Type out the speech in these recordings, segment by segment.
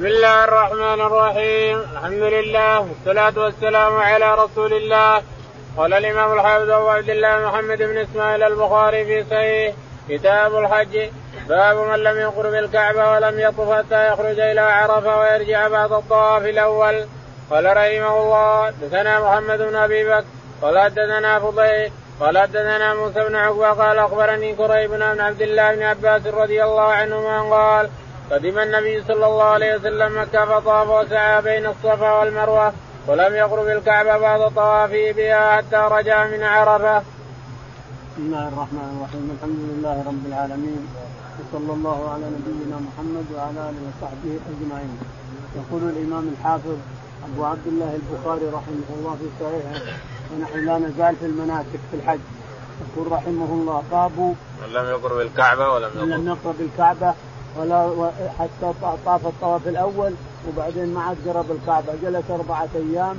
بسم الله الرحمن الرحيم. الحمد لله والصلاة والسلام على رسول الله. قال الإمام الحافظ أبو عبد الله محمد بن إسماعيل البخاري في صحيح كتاب الحج. باب من لم يقر بالكعبة ولم يطف حتى يخرج إلى عرفة ويرجع بعد الطواف الأول. قال رحمه الله دثنا محمد بن أبي بكر. قال حدثنا فضيل. قال حدثنا موسى بن عقبة. قال أخبرني قريب بن عبد الله بن عباس رضي الله عنهما قال قدم النبي صلى الله عليه وسلم مكة فطاف وسعى بين الصفا والمروة ولم يقرب الكعبة بعد طوافه بها حتى رجع من عرفة. بسم الله الرحمن الرحيم الحمد لله رب العالمين وصلى الله على نبينا محمد وعلى آله وصحبه أجمعين. يقول الإمام الحافظ أبو عبد الله البخاري رحمه الله في صحيحه ونحن لا نزال في المناسك في الحج يقول رحمه الله باب من لم يقرب الكعبة ولم يقرب لم يقرب الكعبة ولا حتى طاف الطواف الأول وبعدين ما عاد قرب الكعبة. جلس أربعة أيام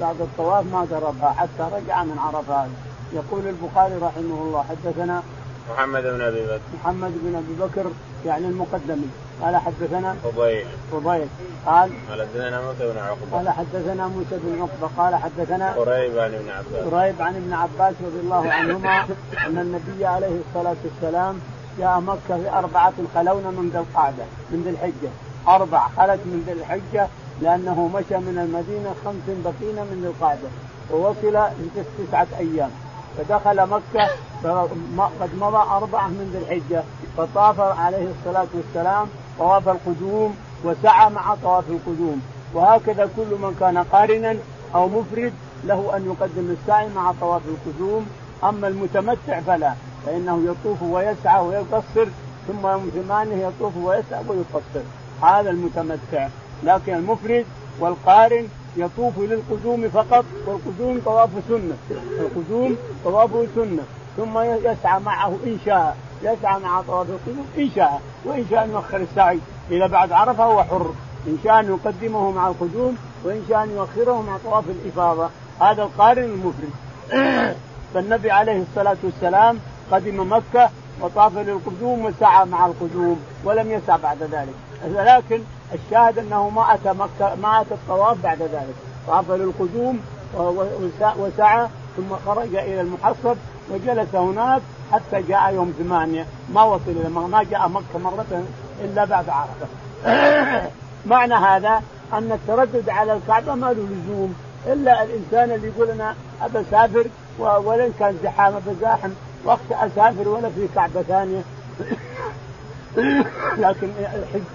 بعد الطواف ما قربها حتى رجع من عرفات يقول البخاري رحمه الله حدثنا محمد بن أبي بكر. محمد بن أبي بكر يعني المقدمي. قال حدثنا فضيل. فضيل. قال قال حدثنا موسى بن عقبة. قال حدثنا موسى بن عقبة. قال حدثنا قريب عن ابن عباس. قريب عن ابن عباس رضي الله عنهما أن النبي عليه الصلاة والسلام جاء مكة في أربعة خلون من ذي القعدة من ذي الحجة. أربع خلت من ذي الحجة لأنه مشى من المدينة خمس بقين من ذي القعدة. ووصل تسعة أيام. فدخل مكة قد مضى أربعة من ذي الحجة. فطاف عليه الصلاة والسلام طواف القدوم وسعى مع طواف القدوم. وهكذا كل من كان قارنا أو مفرد له أن يقدم السعي مع طواف القدوم. أما المتمتع فلا. فإنه يطوف ويسعى ويقصر ثم يوم ثمانية يطوف ويسعى ويقصر. هذا المتمتع. لكن المفرد والقارن يطوف للقدوم فقط والقدوم طواف سنة. القدوم طواف سنة. ثم يسعى معه إن شاء. يسعى مع طواف القدوم إن شاء. وإن شاء يؤخر السعي اذا بعد عرفة هو حر إن شاء أن يقدمه مع القدوم وإن شاء أن يؤخره مع طواف الإفاضة. هذا القارن المفرد. فالنبي عليه الصلاة والسلام قدم مكة وطاف للقدوم وسعى مع القدوم ولم يسعى بعد ذلك. لكن الشاهد أنه ما أتى مكة ما أتى الطواف بعد ذلك. طاف للقدوم وسعى ثم خرج إلى المحصب وجلس هناك حتى جاء يوم ثمانية. ما وصل إلى ما جاء مكة مرة إلا بعد عرفة. معنى هذا أن التردد على الكعبة ما له لزوم. إلا الإنسان اللي يقول أنا أبى أسافر ولن كان زحام بزاحم وقت أسافر ولا في كعبة ثانية. لكن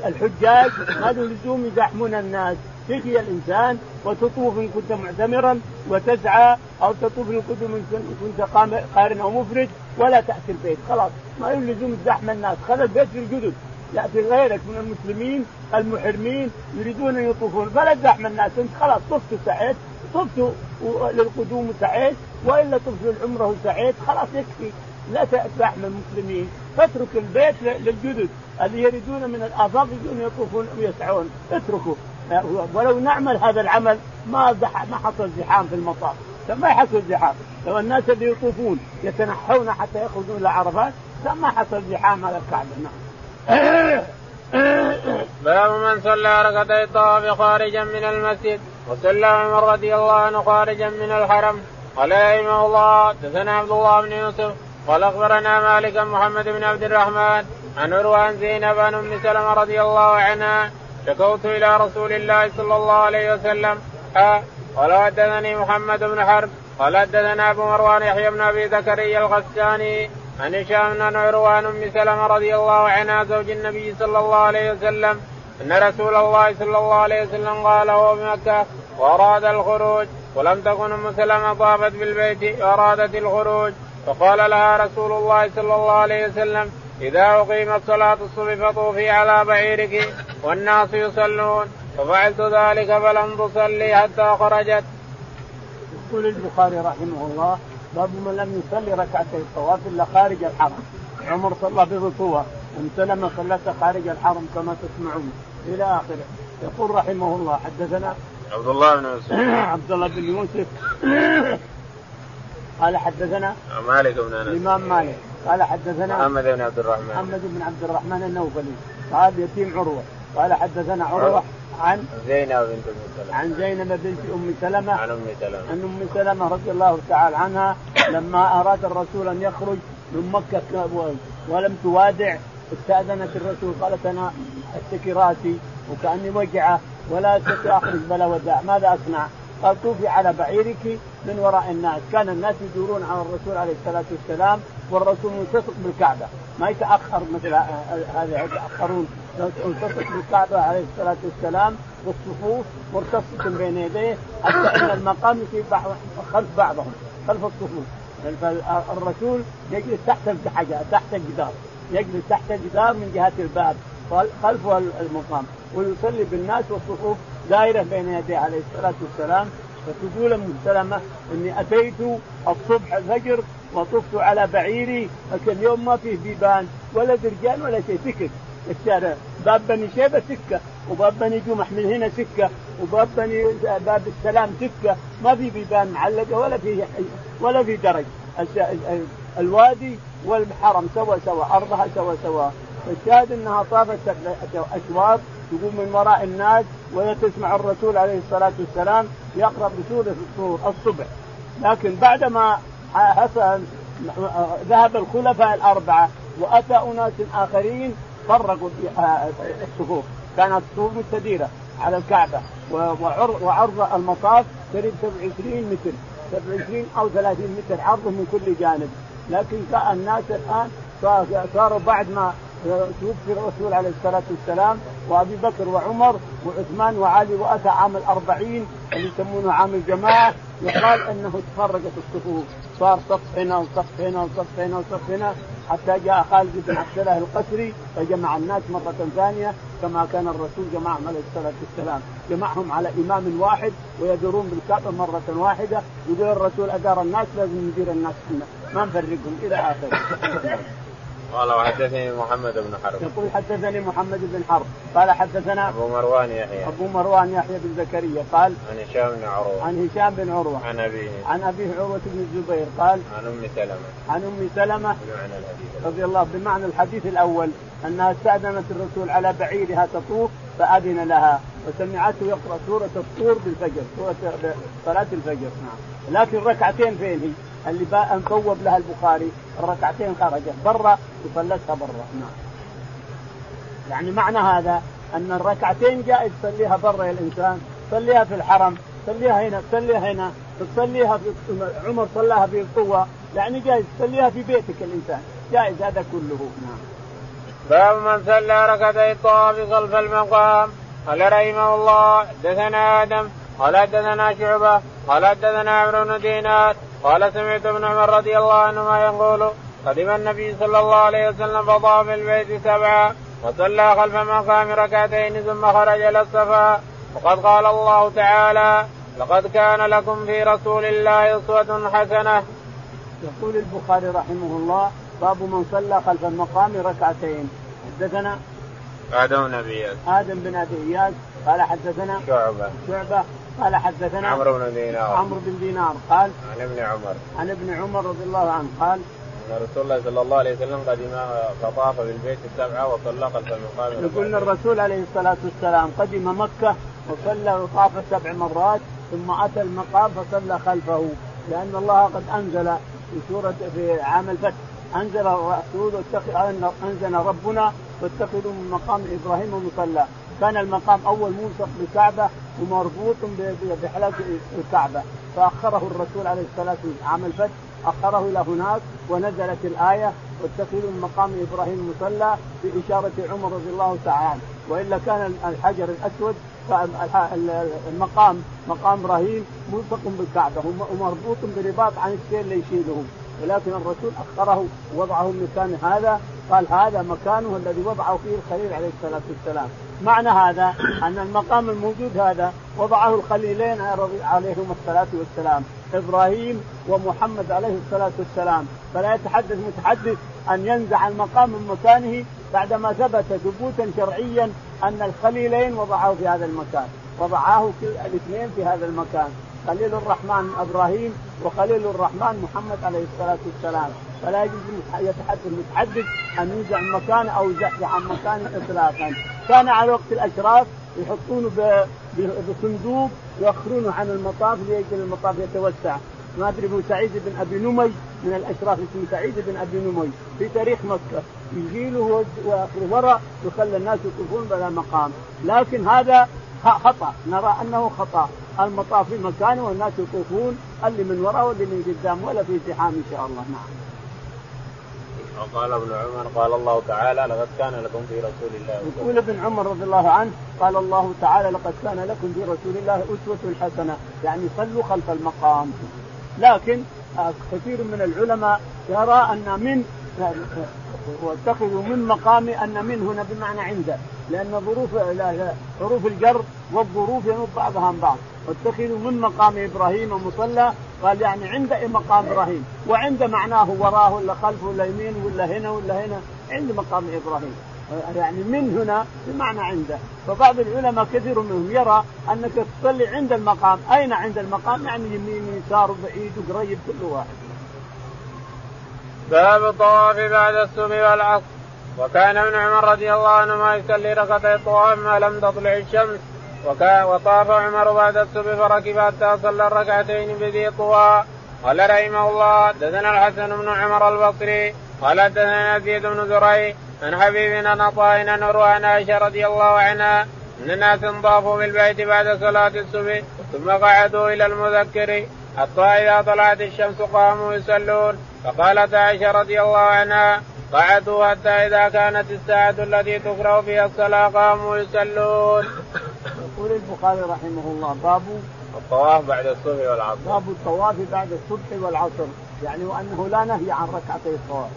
الحجاج له لزوم يزاحمون الناس. تجي الإنسان وتطوف إن كنت معتمرا وتسعى أو تطوف القدم إن كنت قارن أو مفرد ولا تأتي البيت. خلاص ما له لزوم زحم الناس. خذ البيت في الجدد. يأتي غيرك من المسلمين المحرمين يريدون أن يطوفون. فلا تزحم الناس. أنت خلاص طفت وسعيت. طفت للقدوم وسعيت والا طفت للعمره وسعيت خلاص يكفي. لا تزحم المسلمين. فاترك البيت للجدد. اللي يريدون من الافاق يجون يطوفون ويسعون اتركوا ولو نعمل هذا العمل ما ما حصل زحام في المطار ما يحصل زحام. لو الناس اللي يطوفون يتنحون حتى يخرجون إلى عرفات ما حصل زحام على الكعبة. نعم. باب من صلى ركعتي الطواف خارجا من المسجد. وصلى عمر رضي الله عنه خارجا من الحرم. قال رحمه الله دثنا عبد الله بن يوسف قال أخبرنا مالك محمد بن عبد الرحمن عن عروة زينب عن أم سلمة رضي الله عنها شكوت إلى رسول الله صلى الله عليه وسلم. ها قال حدثني محمد بن حرب قال حدثنا أبو مروان يحيى بن أبي زكريا الغساني عن هشام بن عروان أم سلمة رضي الله عنها زوج النبي صلى الله عليه وسلم. أن رسول الله صلى الله عليه وسلم قال هو بمكه وأراد الخروج ولم تكن أم سلمة طافت بالبيت وأرادت الخروج فقال لها رسول الله صلى الله عليه وسلم إذا أقيمت صلاة الصبح فطوفي على بعيرك والناس يصلون ففعلت ذلك فلم تصلي حتى خرجت. يقول البخاري رحمه الله باب من لم يصلي ركعتي الطواف إلا خارج الحرم. عمر صلى برطوبه ام سلمه صلت خارج الحرم كما تسمعون إلى آخره. يقول رحمه الله حدثنا عبد الله بن يوسف. عبد الله بن يوسف. قال حدثنا مالك بن أنس. الإمام مالك. قال حدثنا محمد بن عبد الرحمن. محمد بن عبد الرحمن النوفلي. قال يتيم عروة. قال حدثنا عروة عن زينب بنت أم سلمة. عن زينب بنت أم سلمة. عن أم سلمة. عن أم سلمة رضي الله تعالى عنها. لما أراد الرسول أن يخرج من مكة ولم توادع. استأذنت الرسول قالت أنا أشتكي رأسي وكأني وجعة ولا أستطيع أخرج بلا وداع. ماذا أصنع؟ قال طوفي على بعيرك من وراء الناس. كان الناس يدورون على الرسول عليه الصلاة والسلام والرسول ملتصق بالكعبة. ما يتأخر مثل هذا يتاخرون ملتصق بالكعبة عليه الصلاة والسلام والصفوف مرتصقه بين يديه حتى ان المقام يصير خلف بعضهم خلف الصفوف. فالرسول يجلس تحت الحجر تحت الجدار. يجلس تحت الجدار من جهة الباب خلفه المقام. ويصلي بالناس والصفوف دائرة بين يديه عليه الصلاة والسلام. فتقول ام سلمه إني أتيت الصبح الفجر وطفت على بعيري لكن اليوم ما فيه بيبان ولا درجان ولا شيء. سكت. الشارع. باب بني شيبة سكة وباب بني جمح من هنا سكة وباب بني باب السلام سكة. ما في بيبان معلقة ولا في ولا في درج. الوادي والحرم سوا سوا أرضها سوا سوا الشاهد إنها طافت أشواط تقوم من وراء الناس وهي تسمع الرسول عليه الصلاة والسلام يقرأ بسورة الطور الصبح. لكن بعدما حصل ذهب الخلفاء الأربعة وأتى أناس آخرين فرقوا الصفوف. كانت الصفوف مستديرة على الكعبة. وعرض المطاف قريب 27 متر. 27 أو 30 متر عرضه من كل جانب. لكن الناس الآن صاروا بعد ما توفي الرسول عليه الصلاة والسلام وأبي بكر وعمر وعثمان وعلي وأتى عام الأربعين اللي يسمونه عام الجماعة يقال إنه تفرقت الصفوف. صار صف هنا وصف هنا وصف هنا وصف هنا. حتى جاء خالد بن عبد الله القسري فجمع الناس مرة ثانية كما كان الرسول جمعهم عليه الصلاة والسلام. جمعهم على إمام واحد ويدورون بالكعبة مرة واحدة يقول الرسول أدار الناس لازم ندير الناس ما نفرقهم إلى آخره. قال وحدثني محمد بن حرب. يقول حدثني محمد بن حرب. قال حدثنا أبو مروان يحيى. أبو مروان يحيى بن زكريا قال عن هشام بن عروة. عن هشام بن عروة. عن أبيه. عن أبيه عروة بن الزبير قال عن أم سلمة. عن أم سلمة بمعنى الحديث. رضي الله بمعنى الحديث الأول أنها استأذنت الرسول على بعيرها تطوف فأذن لها وسمعته يقرأ سورة الطور بالفجر سورة صلاة الفجر نعم. لكن ركعتين فين هي؟ اللي بوب لها البخاري الركعتين خرجت برا وصلتها برا. نعم. يعني معنى هذا أن الركعتين جائز تصليها برا يا الإنسان صليها في الحرم صليها هنا صليها هنا تصليها في عمر صلاها في القوة يعني جائز تصليها في بيتك الإنسان. جائز هذا كله. نعم. باب من صلى ركعتي الطواف خلف المقام. قال رحمه الله حدثنا آدم قال حدثنا شعبة قال حدثنا عمرو بن دينار قال سمعت ابن عمر رضي الله عنهما يقول قدم النبي صلى الله عليه وسلم فطاف البيت سبعا وصلى خلف مقام ركعتين ثم خرج إلى الصفا. وقد قال الله تعالى لقد كان لكم في رسول الله أسوة حسنة. يقول البخاري رحمه الله باب من صلى خلف المقام ركعتين. حدثنا آدم بن أبي آدم بن أبي إياس قال حدثنا شعبة. شعبة قال حدثنا عمرو بن دينار. عمرو بن دينار قال عن ابن عمر. عن ابن عمر رضي الله عنه قال أن رسول الله صلى الله عليه وسلم قدم فطاف بالبيت السبعه وصلى خلف المقام يقول إن الرسول عليه الصلاة والسلام قدم مكة وصلى وطاف سبع مرات ثم أتى المقام فصلى خلفه لأن الله قد أنزل في سوره في عام الفتح أنزل الرسول أنزل ربنا واتخذوا من مقام إبراهيم مصلى. كان المقام أول ملصق بالكعبه ومربوط بحلق الكعبة. فأخره الرسول عليه الصلاة والسلام. عام الفتح. أخره إلى هناك ونزلت الآية واتخذوا من مقام إبراهيم مصلى بإشارة عمر رضي الله تعالى عنه. وإلا كان الحجر الأسود المقام مقام إبراهيم ملصق بالكعبة ومربوط برباط عن الشيء اللي يشيله ولكن الرسول أخره ووضعه مكان هذا قال هذا مكانه الذي وضعه فيه الخليل عليه الصلاة والسلام. معنى هذا أن المقام الموجود هذا وضعه الخليلين عليهم الصلاة والسلام. إبراهيم ومحمد عليه الصلاة والسلام. فلا يتحدث متحدث أن ينزع المقام من مكانه بعدما ثبت ثبوتا شرعيا أن الخليلين وضعه في هذا المكان. وضعاه الاثنين في هذا المكان. خليل الرحمن إبراهيم وخليل الرحمن محمد عليه الصلاة والسلام. فلا يجوز يتحدث المتحدث ان ينزع مكانه أو يزحزح عن مكانه اطلاقا. كان على وقت الأشراف يحطونه بصندوق يؤخرونه عن المطاف ليجعل المطاف يتوسع. ما أدري ابو سعيد بن أبي نمي من الأشراف اسمه سعيد بن أبي نمي. في تاريخ مكة يجيله وراء ويخلي الناس يطوفون بلا مقام. لكن هذا خطأ. نرى أنه خطأ. المطاف في مكانه والناس يطوفون اللي من وراء واللي من قدام ولا في ازدحام إن شاء الله. نعم. وقال ابن عمر قال الله تعالى لقد كان لكم في رسول الله يقول ابن عمر رضي الله عنه قال الله تعالى لقد كان لكم في رسول الله أسوة حسنة. يعني صلوا خلف المقام. لكن كثير من العلماء يرى أن من واتخذوا من مقام أن من هنا بمعنى عنده. لأن ظروف حروف الجر والظروف ينوب بعضها عن بعض. واتخذوا من مقام إبراهيم مصلى قال يعني عند مقام إبراهيم. وعند معناه وراه ولا خلفه ولا يمين ولا هنا ولا هنا عند مقام إبراهيم. يعني من هنا بمعنى عنده. فبعض العلماء كثير منهم يرى أنك تصلي عند المقام. أين عند المقام؟ يعني يمين يسار وبعيد وقريب كل واحد. باب الطواف بعد الصبح والعصر. وكان ابن عمر رضي الله عنهما يصلي ركعتي الطواف ما لم تطلع الشمس. وكان وطاف عمر بعد الصبح فركب حتى صلى الركعتين بذي طوى قال رحمه الله دثنا الحسن بن عمر البصري قال دثنا يزيد بن زريع عن حبيب عن عطاء عن عن عائشة رضي الله عنها أن الناس طافوا بالبيت بعد صلاة الصبح ثم قعدوا إلى المذكر حتى إذا طلعت الشمس قاموا يصلون. فقالت عائشة رضي الله عنها قعدوا حتى إذا كانت الساعة التي تقرأ فيها الصلاة قاموا يصلون. يقول البخاري رحمه الله باب الطواف بعد الصبح والعصر. باب الطواف بعد الصبح والعصر يعني وأنه لا نهي عن ركعتي الطواف.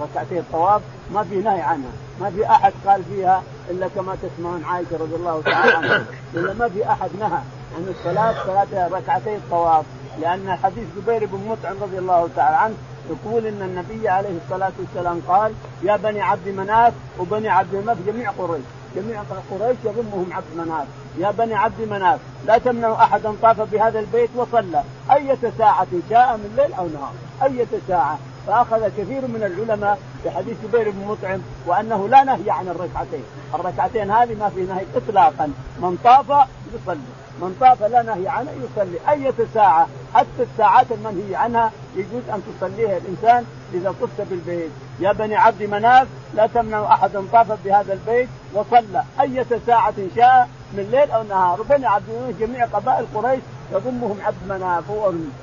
ركعتي الطواف ما في نهي عنها، ما في أحد قال فيها إلا كما تسمعون عائشة رضي الله تعالى عنها، إلا ما في أحد نهى عن الصلاة صلاة ركعتي الطواف، لأن حديث جبير بن مطعم رضي الله تعالى عنه يقول إن النبي عليه الصلاة والسلام قال يا بني عبد مناف وبني عبد مناف جميع قريش جميع قريش يضمهم عبد مناف. يا بني عبد مناف لا تمنعوا أحدا طاف بهذا البيت وصلى. أية ساعة شاء من ليل أو نهار؟ أية ساعة؟ فأخذ كثير من العلماء بحديث جبير بن مطعم وأنه لا نهي عن الركعتين، الركعتين هذه ما في نهي اطلاقا، من طاف يصلي، من طاف لا نهي عنه يصلي. أية ساعة؟ حتى الساعات المنهي عنها يجوز أن تصليها الإنسان إذا طفت بالبيت. يا بني عبد مناف لا تمنع أحدا طاف بهذا البيت وصلى. أية ساعة شاء من ليل أو نهار. بني عبد مناف جميع قبائل قريش يضمهم عبد مناف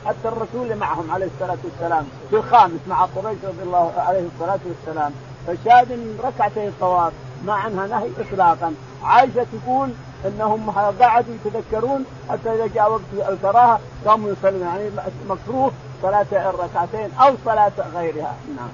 حتى الرسول معهم عليه الصلاة والسلام في الخامس مع قريش رضي الله عليه الصلاة والسلام. فشاهد من ركعتي الطواف. ما عنها نهي إطلاقا عائشة تقول إنهم قعدوا يتذكرون حتى إذا جاء وقت الكراهة قاموا يصلون يعني مكروه صلاة الركعتين أو صلاة غيرها نعم.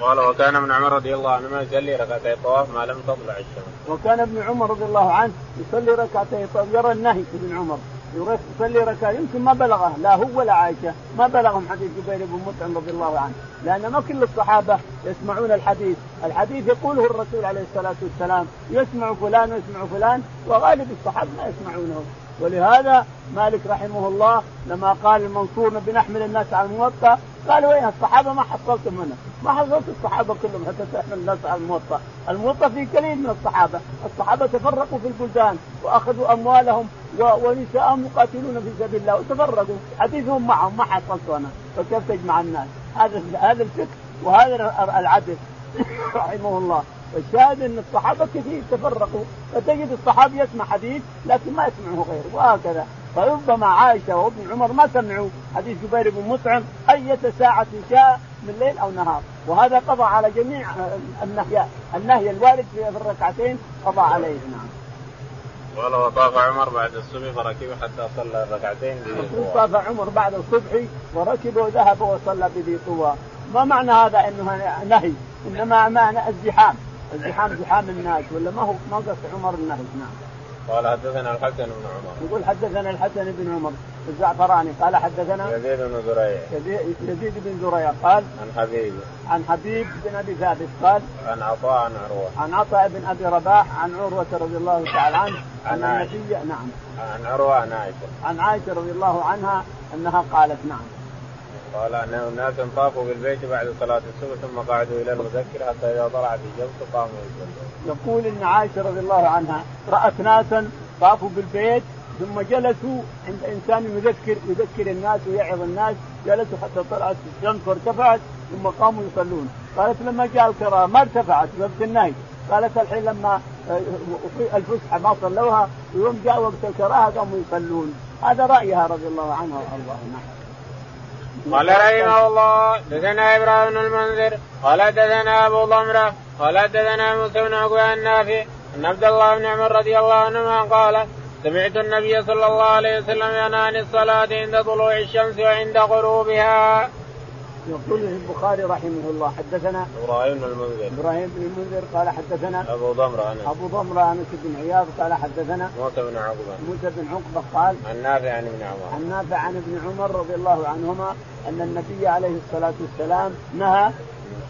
قال وكان ابن عمر رضي الله عنهما يصلي ركعتي الطواف ما لم تطلع الشمس. وكان ابن عمر رضي الله عنه يصلي ركعتي الطواف يرى النهي ابن عمر يصلي ركعة يمكن ما بلغه. لا هو ولا عائشة. ما بلغهم حديث جبير بن مطعم رضي الله عنه. لأن ما كل الصحابة يسمعون الحديث. الحديث يقوله الرسول عليه الصلاة والسلام يسمع فلان ويسمع فلان. وغالب الصحابة ما يسمعونه. ولهذا مالك رحمه الله لما قال المنصور بنحمل الناس على الموطأ قال وين الصحابة؟ ما حصلتم منه ما حصلت الصحابة كلهم حتى تحمل الناس على الموطأ. الموطأ في قليل من الصحابة. الصحابة تفرقوا في البلدان وأخذوا أموالهم ونساءهم يقاتلون في سبيل الله وتفرقوا. حديثهم معهم ما حصلت أنا. فكيف تجمع الناس؟ هذا هذا الفكر وهذا العدل. رحمه الله. الشاهد أن الصحابة كثير تفرقوا. فتجد الصحابي يسمع حديث لكن ما يسمعه غيره. وهكذا. فربما عائشة وابن عمر ما سمعوا حديث جبير بن مطعم أية ساعة شاء من ليل أو نهار. وهذا قضى على جميع النهي النهي الوارد في الركعتين قضى عليه نعم. قال وطاف عمر بعد الصبح فركب حتى صلى الركعتين طاف عمر بعد الصبح وركب وذهب وصلى بذي طوى. ما معنى هذا إنه نهي؟ إنما معنى الزحام. الزحام زحام الناس ولا ما هو ما قصد عمر النهي؟ نعم. قال حدثنا الحسن بن عمر. يقول حدثنا الحسن بن عمر الزعفراني قال حدثنا يزيد بن زريع. يزيد بن زريع قال عن حبيب. عن حبيب بن أبي ثابت قال عن عطاء عن عروة. عن عطاء بن أبي رباح عن عروة رضي الله تعالى عنه عن النبي نعم. عن عروة عن عائشة. عن عائشة رضي الله عنها أنها قالت نعم. قال انه اناس طافوا بالبيت بعد صلاة الصبح ثم قعدوا إلى المذكر حتى إذا طلعت الشمس قاموا يصلون. يقول إن عائشة رضي الله عنها رأت ناسا طافوا بالبيت ثم جلسوا عند إنسان يذكر يذكر الناس ويعظ الناس جلسوا حتى طلعت الشمس وارتفعت ثم قاموا يصلون قالت لما جاء القراءة ما ارتفعت وقت النهي قالت الحين لما آه، الفسحة ما صلوها ويوم جاء وقت الكراهه قاموا يصلون هذا رأيها رضي الله عنها وارضاها نعم. قال رحمه الله دثنا إبراهيم بن المنذر قال دثنا أبو ضمرة قال دثنا موسى بن عقبة النافع ان عبد الله بن عمر رضي الله عنهما قال سمعت النبي صلى الله عليه وسلم ينهى عن الصلاة عند طلوع الشمس وعند غروبها. يقول البخاري رحمه الله حدثنا إبراهيم بن المنذر. إبراهيم بن المنذر قال حدثنا أبو ضمرة انس أبو ضمرة انس بن عياض قال حدثنا موسى بن عقبة. موسى بن عقبة قال عن نافع عن ابن عمر. عن نافع عن ابن عمر رضي الله عنهما أن النبي عليه الصلاة والسلام نهى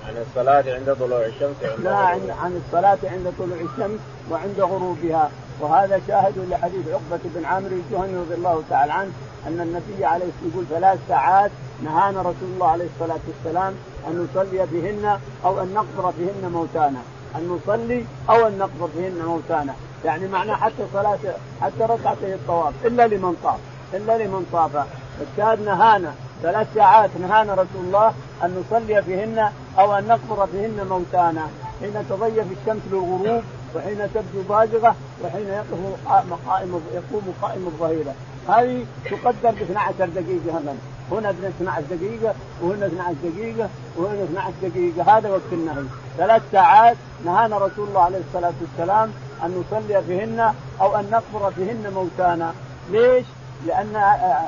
عن الصلاة عند طلوع الشمس نهى عن, عن الصلاة عند طلوع الشمس وعند غروبها. وهذا شاهد لحديث عقبة بن عامر الجهني رضي الله تعالى عنه أن النبي عليه يقول ثلاث ساعات نهانا رسول الله عليه الصلاة والسلام أن نصلي بهن أو أن نقبر بهن موتانا. أن نصلي أو أن نقبر بهن موتانا. يعني معناه حتى صلاة حتى ركعتي الطواف إلا لمن طاف إلا لمن طاف. الشاهد نهانا ثلاث ساعات نهانا رسول الله أن نصلي بهن أو أن نقبر بهن موتانا. حين تضيف الشمس للغروب وحين تبدو بازغة وحين يقف قائم يقوم قائم الظهيرة. هذه تقدر ب 12 دقيقة مثلا هنا 12 دقيقة وهنا 12 دقيقة وهنا 12 دقيقة. هذا وقت النهي. ثلاث ساعات نهانا رسول الله عليه الصلاة والسلام أن نصلي فيهن أو أن نقبر فيهن موتانا. ليش؟ لأن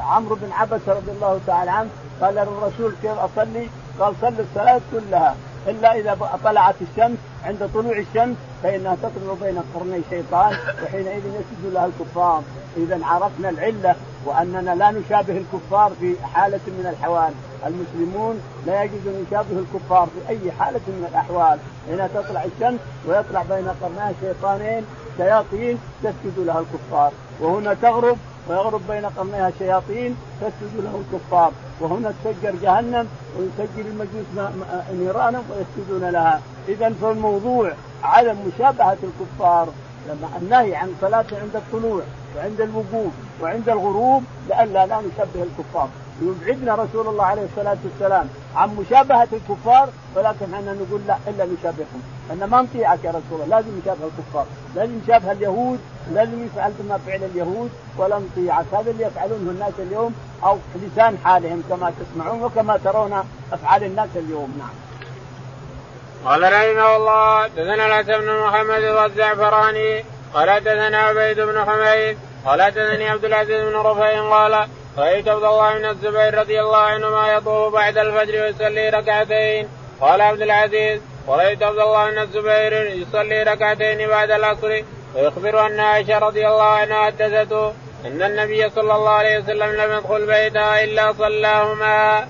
عمرو بن عبس رضي الله تعالى عنه قال للرسول كيف أصلي؟ قال صل الصلاة كلها. إلا إذا طلعت الشمس عند طلوع الشمس فإنها تطلع بين قرني الشيطان وحينئذ يسجد لها الكفار. إذا عرفنا العلة وأننا لا نشابه الكفار في حالة من الأحوال. المسلمون لا يجوز أن يشابه الكفار في أي حالة من الأحوال. حين تطلع الشمس ويطلع بين قرني شيطانين شياطين تسجد لها الكفار. وهنا تغرب ويغرب بين قرنيها شياطين تسجد له الكفار. وهنا تسجر جهنم ويسجل المجوس نيرانا ويسجدون لها. اذا فالموضوع عدم مشابهة الكفار لما النهي عن الصلاة عند الطلوع وعند الوقوف وعند الغروب لئلا لا نشبه الكفار. يبعدنا رسول الله عليه الصلاة والسلام عن مشابهة الكفار ولكن إحنا نقول لا إلا نشابههم أن ما نطيعك يا رسول الله. لازم نشابه الكفار. لازم نشابه اليهود. لازم يفعل بما فعل اليهود. ولا نطيعك. هذا اللي يفعلونه الناس اليوم أو لسان حالهم كما تسمعون وكما ترون أفعال الناس اليوم. نعم. قال رحمه الله دثنا الحسن بن محمد والزعفراني قال دثنا عبيد بن حميد قال دثني عبد العزيز بن رفيع قال رأيت عبد الله بن الزبير رضي الله عنهما يطوف بعد الفجر ويصلي ركعتين. قال عبد العزيز ورأيت عبد الله بن الزبير يصلي ركعتين بعد العصر ويخبر أن عائشة رضي الله عنها حدثته أن النبي صلى الله عليه وسلم لم يدخل بيتها إلا صلاهما.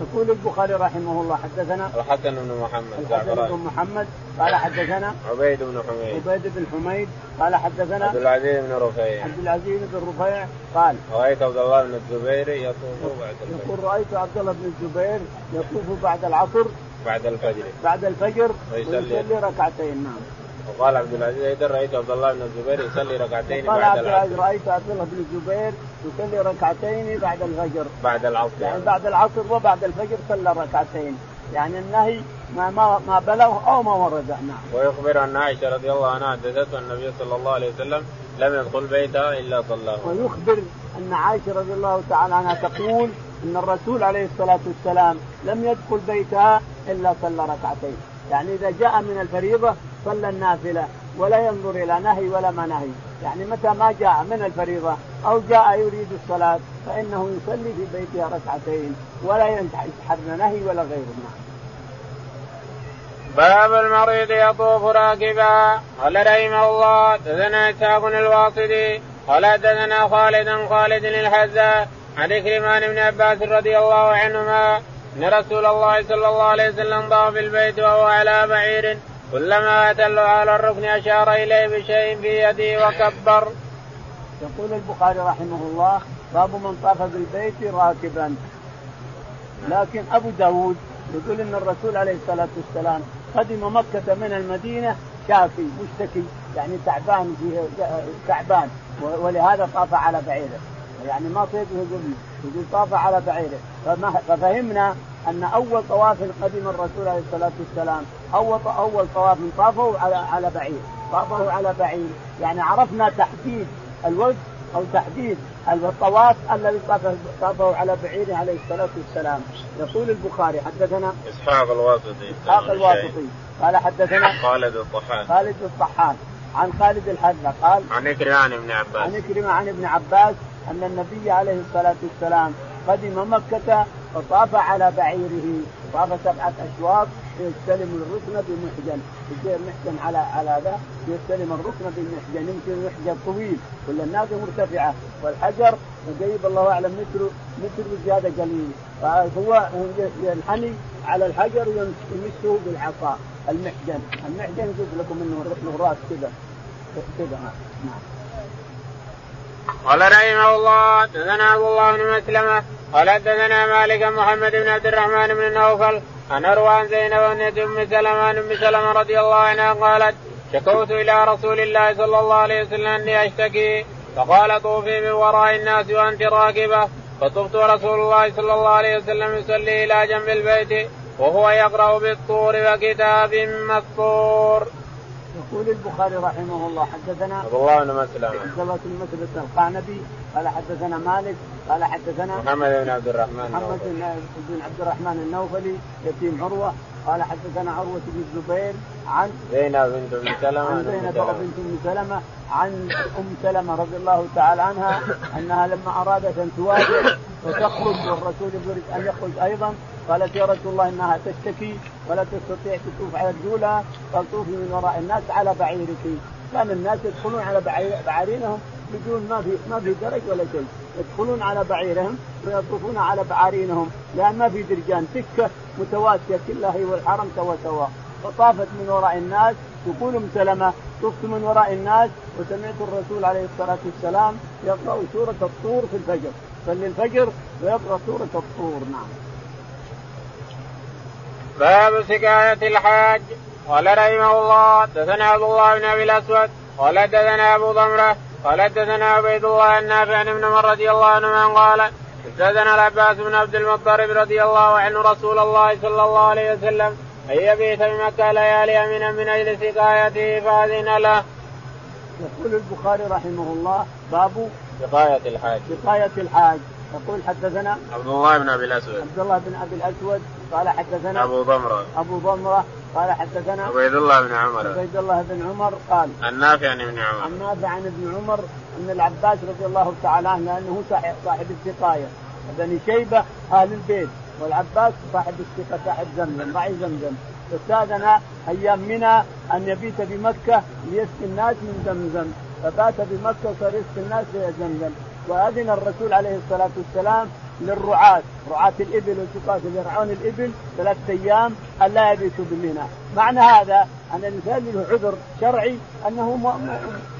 يقول البخاري رحمه الله حدثنا الحسن بن محمد الحسن بن محمد قال حدثنا عبيد بن حميد. عبيد بن حميد قال حدثنا عبد العزيز بن رفيع. عبد العزيز بن رفيع قال رأيت عبد الله بن الزبير يطوف بعد الفجر يقول رأيت عبد الله بن الزبير يطوف بعد العصر بعد الفجر. بعد الفجر ويصلي. ركعتين نعم. وقال عبد العزيز أيضا رأيت عبد الله بن الزبير يصلي ركعتين بعد عبد العصر. رأيت عبد الله بن الزبير يصلي ركعتين بعد الفجر. بعد العصر يعني بعد العصر وبعد الفجر صلى ركعتين. يعني النهي ما ما ما بلغ أو ما ورد نعم. ويخبر أن عائشة رضي الله عنها حدثته النبي صلى الله عليه وسلم لم يدخل بيتها إلا صلى ويخبر أن عائشة رضي الله تعالى عنها تقول أن الرسول عليه الصلاة والسلام لم يدخل بيتها إلا صلى ركعتين، يعني إذا جاء من الفريضة صلى النافلة ولا ينظر إلى نهي ولا ما نهي، يعني متى ما جاء من الفريضة أو جاء يريد الصلاة فإنه يصلي في بيتها ركعتين ولا يسحبن نهي ولا غيره. باب المريض يطوف راكبا. قال رحمه الله دثنا إسحاق الواصدي قال دثنا خالد خالد الحزاء عن كريمان بن عباس رضي الله عنهما إن رسول الله صلى الله عليه وسلم طاف في البيت وهو على بعير كلما اتى على الركن أشار إليه بشيء في يده وكبر. يقول البخاري رحمه الله باب من طاف بالبيت راكبا لكن أبو داود يقول إن الرسول عليه الصلاة والسلام قدم مكة من المدينة شافي مشتكي يعني تعبان فيه تعبان ولهذا طاف على بعيره يعني ما صيده يقول يقول طاف على بعيره. ففهمنا أن أول طواف قدم الرسول عليه الصلاة والسلام أول أول طواف طافه على على بعير. طافه على بعير. يعني عرفنا تحديد الوجه أو تحديد الطواف الذي طافه على بعيره عليه الصلاة والسلام. يقول البخاري حدثنا إسحاق الواسطي. إسحاق الواسطي. قال حدثنا خالد الطحان. خالد الطحان. عن خالد الحذا قال عن إكرمة عن ابن عباس. عن إكرمة عن ابن عباس أن النبي عليه الصلاة والسلام قدم مكة فطاف على بعيره. طاف سبعة أشواط يستلم الركن بمحجن. يصير محجن على على ذا يستلم الركن بمحجن يمكن محجن طويل. كل الناس مرتفعة. والحجر قريب الله أعلم متر متر بزيادة قليل. فهو ينحني على الحجر يمسه بالعصا. المحجن. المحجن يجوز لكم إنه الراس كذا. كذا. نعم. قال رحمه الله حدثنا عبد الله بن مسلمة قال حدثنا مالك محمد بن عبد الرحمن بن نوفل عن اروان زينب بن ام سلمة عن أم سلمة رضي الله عنها قالت شكوت إلى رسول الله صلى الله عليه وسلم أني أشتكي فقال طوفي من وراء الناس وأنت راكبة فطفت رسول الله صلى الله عليه وسلم يصلي إلى جنب البيت وهو يقرأ بالطور وكتاب مسطور. يقول البخاري رحمه الله حدثنا عبد الله بن مسلم. عبد الله بن مسلم القعنبي قال حدثنا مالك قال حدثنا محمد بن عبد الرحمن محمد بن عبد الرحمن النوفلي يتيم عروة قال حدثنا عروة بن الزبير عن زينب بنت أم سلمة عن زينب بنت أم سلمة عن أم سلمة رضي الله تعالى عنها أنها لما أرادت أن تواجه وتخرج والرسول يريد أن يخرج أيضا قالت يا رسول الله إنها تشتكي ولا تستطيع تطوف على رجولها قال طوفي من وراء الناس على بعيرك. كان الناس يدخلون على بعيرينهم بدون ما في ما في درج ولا شيء. يدخلون على بعيرهم ويطوفون على بعارينهم لأن ما في درجان. سكة متواسيه كلها هي والحرم سوا سوا. فطافت من وراء الناس تقول ام سلمه طفت من وراء الناس وسمعت الرسول عليه الصلاة والسلام يقرأ سورة الطور في الفجر. صلي الفجر ويقرأ سورة الطور نعم. باب سكاية الحاج. قال رحمه الله حدثنا عبد الله بن أبي الأسود قال حدثنا أبو ضمرة قال حدثنا عبيد الله النافع عن ابن عمر رضي الله عنه قال استاذن العباس بن عبد المطلب رضي الله عنه رسول الله صلى الله عليه وسلم أن يبيت بمكه ليالي امنا من أجل سقايته فأذن له. يقول البخاري رحمه الله باب سقاية الحاج. سقاية الحاج. يقول حدثنا عبد الله بن أبي الأسود. عبد الله بن أبي الأسود قال حدثنا أبو ضمرة. أبو ضمرة قال حدثنا عبيد الله بن عمر. عبيد الله بن عمر قال النافع عن ابن عمر. النافع عن ابن عمر أن العباس رضي الله تعالى عنه لأنه صاحب السقاية. بني شيبة أهل البيت والعباس صاحب السقاية صاحب زمزم راعي زمزم. استاذن أيام منى أن يبيت بمكة ليسقي الناس من زمزم. فبات بمكة وصار يسقي الناس زمزم. وأذن الرسول عليه الصلاة والسلام للرعاة. رعاة الإبل والسقاة يرعون الإبل ثلاثة أيام ألا يبيتوا بمنى معنى هذا أن الإنسان له عذر شرعي أنه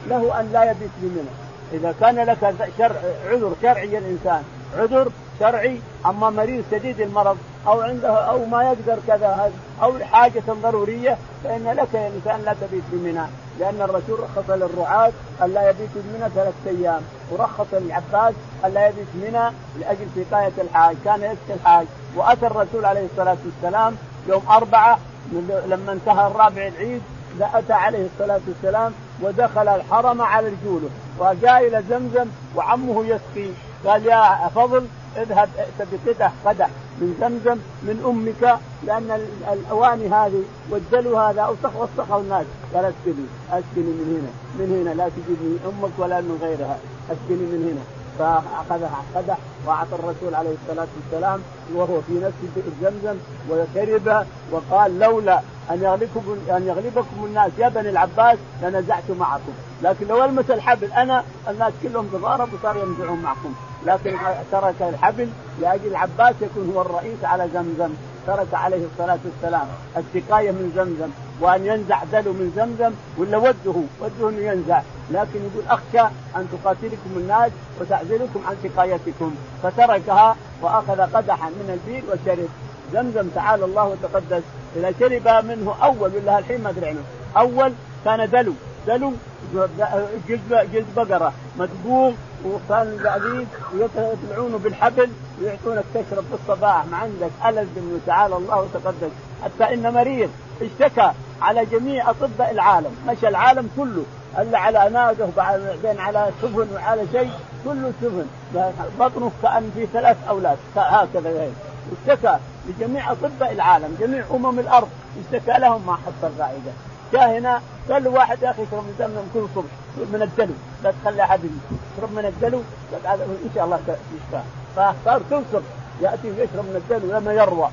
له أن لا يبيت بمنى إذا كان لك شرع عذر شرعي الإنسان عذر شرعي أما مريض شديد المرض أو عنده أو ما يقدر كذا أو حاجة ضرورية فإن لك يا إنسان لا تبيت بمنى لأن الرسول رخص للرعاة الا يبيتوا بمنى ثلاثة أيام ورخص للعباس الا يبيت منى لأجل سقايه الحاج كان يسقي الحاج. وأتى الرسول عليه الصلاة والسلام يوم أربعة لما انتهى الرابع العيد أتى عليه الصلاة والسلام ودخل الحرم على رجوله. وجاء إلى زمزم وعمه يسقي. قال يا فضل اذهب ائت بقدح قدح من زمزم من أمك لأن الأواني هذه والدلو هذا اوسخ وسخه الناس. قال اسقني اسقني من هنا من هنا لا تجيبني أمك ولا من غيرها. اسقني من هنا. فاخذها قدح وأعطى الرسول عليه الصلاة والسلام وهو في نفس بئر زمزم وشرب وقال لولا أن يغلبكم أن يغلبكم الناس يا بني العباس لنزعت معكم، لكن لو ألمس الحبل أنا الناس كلهم تضاربوا وصاروا ينزعون معكم، لكن ترك الحبل لأجل العباس يكون هو الرئيس على زمزم، ترك عليه الصلاة والسلام السقاية من زمزم. وأن ينزع دلو من زمزم ولا وده؟ وده إنه ينزع. لكن يقول أخشى أن تقاتلكم الناس وتعزلكم عن سقايتكم فتركها وأخذ قدحا من البير وشرب زمزم تعالى الله وتقدس إذا شرب منه أول ولا الحين ما أدري عنه أول كان دلو دلو جلد جلد بقرة مدقوم وكانوا قاعدين يطلعونه بالحبل ويعطونك تشرب في الصباح ما عندك ألذ منه تعالى الله وتقدس. حتى إن مريض اشتكى على جميع أطباء العالم مشى العالم كله. إلا على ناقه بعدين على سفن وعلى شيء كله سفن. بطنه كأن في ثلاث أولاد هكذا هيك اشتكى لجميع أطباء العالم جميع أمم الأرض اشتكى لهم ما حط الرائده جاء هنا قال له واحد يا أخي اشرب من كل صبح من الدلو لا تخلي أحد يشرب من الدلو إن شاء الله يشفى. فصار كل صبح. يأتي يشرب من الدلو لما يروى.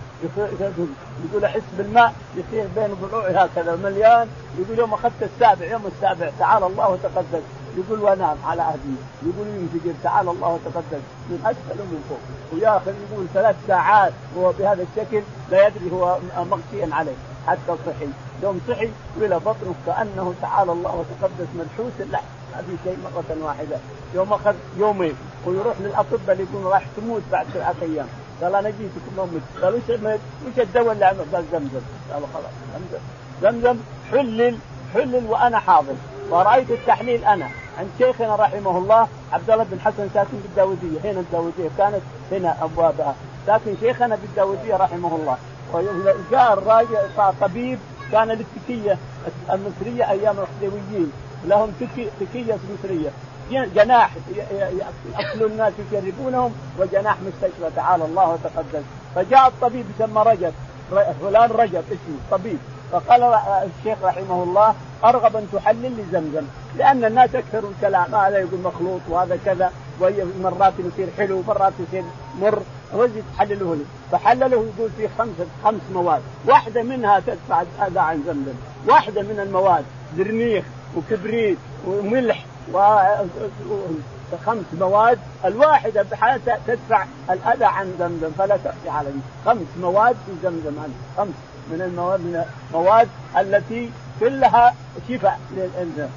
يقول أحس بالماء يصير بين ضلوعي هكذا مليان. يقول يوم أخذت السابع يوم السابع تعالى الله وتقدس يقول وانام على عهدي يقول ينفجر تعالى الله وتقدس من أسفل ومن فوق. وياخذ يقول ثلاث ساعات وهو بهذا الشكل لا يدري هو مغشيا عليه حتى صحي. يوم صحي إلى بطنه كأنه تعالى الله وتقدس ملحوس اللحم ما في شيء مرة واحدة. يوم اخذ يومين. ويروح للأطباء اللي يقولون راح تموت بعد سبعة أيام. قال أنا جيتكم يوم قال وش وش الدواء اللي عمل؟ قال زمزم. قالوا خلاص زمزم. زمزم حلل حلل وأنا حاضر. ورأيت التحليل أنا. عند شيخنا رحمه الله عبد الله بن حسن ساكن بالداودية. هنا الداودية كانت هنا أبوابها. ساكن شيخنا بالداودية رحمه الله. وجاء الراجل طبيب. كان للتكيه المصرية أيام الخديويين لهم تكيه مصرية. جناح ياكلوا الناس يجربونهم وجناح مستشفى تعالى الله وتقدس فجاء الطبيب يسمى رجب. فلان رجب اسمه طبيب. فقال الشيخ رحمه الله أرغب أن تحلل لي زمزم لأن الناس أكثر الكلام هذا يقول مخلوط وهذا كذا مرات يصير حلو مرات يصير مر. رجل تحلله لي. فحلله يقول في خمسة خمس مواد. واحدة منها تدفع هذا عن زمزم. واحدة من المواد زرنيخ وكبريت وملح خمس مواد الواحدة بحالتها تدفع الأذى عن زمزم فلا تأتي على خمس مواد في زمزم خمس من المواد من المواد التي كلها شفاء للإنسان.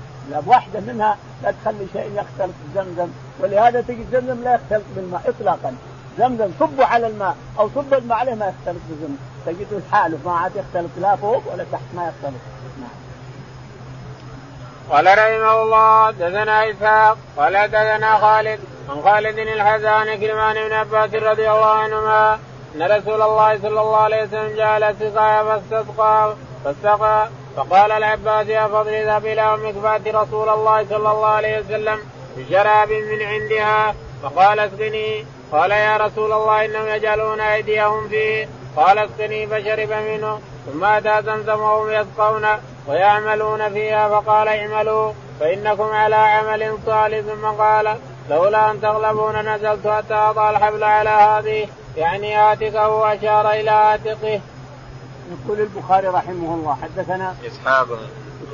واحدة منها لا تخلي شيء يختلط بزمزم ولهذا تجد زمزم لا يختلط بالماء إطلاقا. زمزم صبوا على الماء أو صب الماء عليه ما يختلط بزمزم. تجده حاله ما عاد يختلط لا فوق ولا تحت ما يختلط قال رحمه الله دثنا إسحاق قال دثنا خالد عن خالد الحزان كلمان بن عباس رضي الله عنهما أن رسول الله صلى الله عليه وسلم جعل سقايا فاستسقى فاستقى فقال العباس يا فضل اذهب إلى أمك فات رسول الله صلى الله عليه وسلم بشراب من عندها فقال اسقني قال يا رسول الله إنهم يجعلون أيديهم فيه قال اسقني فشرب منه ثم أتى زمزم وهم يسقون ويعملون فيها فقال اعملوا فإنكم على عمل صالح. ثم قال لولا أن تغلبون نزلت حتى اضع الحبل على هذه يعني هاتكه واشار إلى هاتقه. يقول البخاري رحمه الله حدثنا إسحاق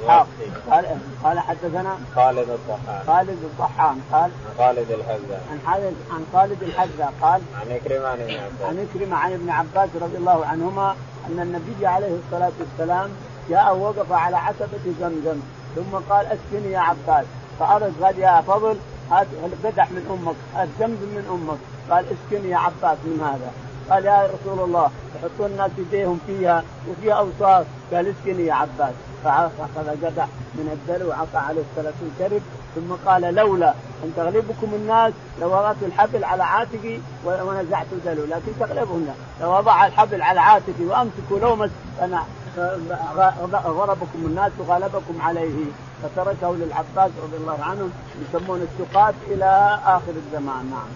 إسحاق. قال قال حدثنا خالد الضحان خالد الضحان قال خالد الحذاء. عن خالد عن خالد الحذاء قال عن عكرمه عن ابن عباس. عن عكرمه عن ابن عباس رضي الله عنهما أن النبي عليه الصلاة والسلام جاء ووقف على عتبة زمزم ثم قال اسكني يا عباس. فأرد قال يا فضل هات قدح من أمك هات زمزم من أمك. قال اسكني يا عباس من هذا. قال يا رسول الله يحطون الناس يديهم فيها وفيها أوصاف. قال اسكني يا عباس. فأخذ قدح من الدلو وعطى عليه ثلاثين كرب ثم قال لولا أن تغلبكم الناس لوضعت الحبل على عاتقي ونزعت دلو. لكن تغلبهن لو وضع الحبل على عاتقي وأمسكوا لومس. أنا غربكم الناس وغلبكم عليه فتركه للعباس رضي الله عنه يسمون السقاة إلى آخر الزمان نعم.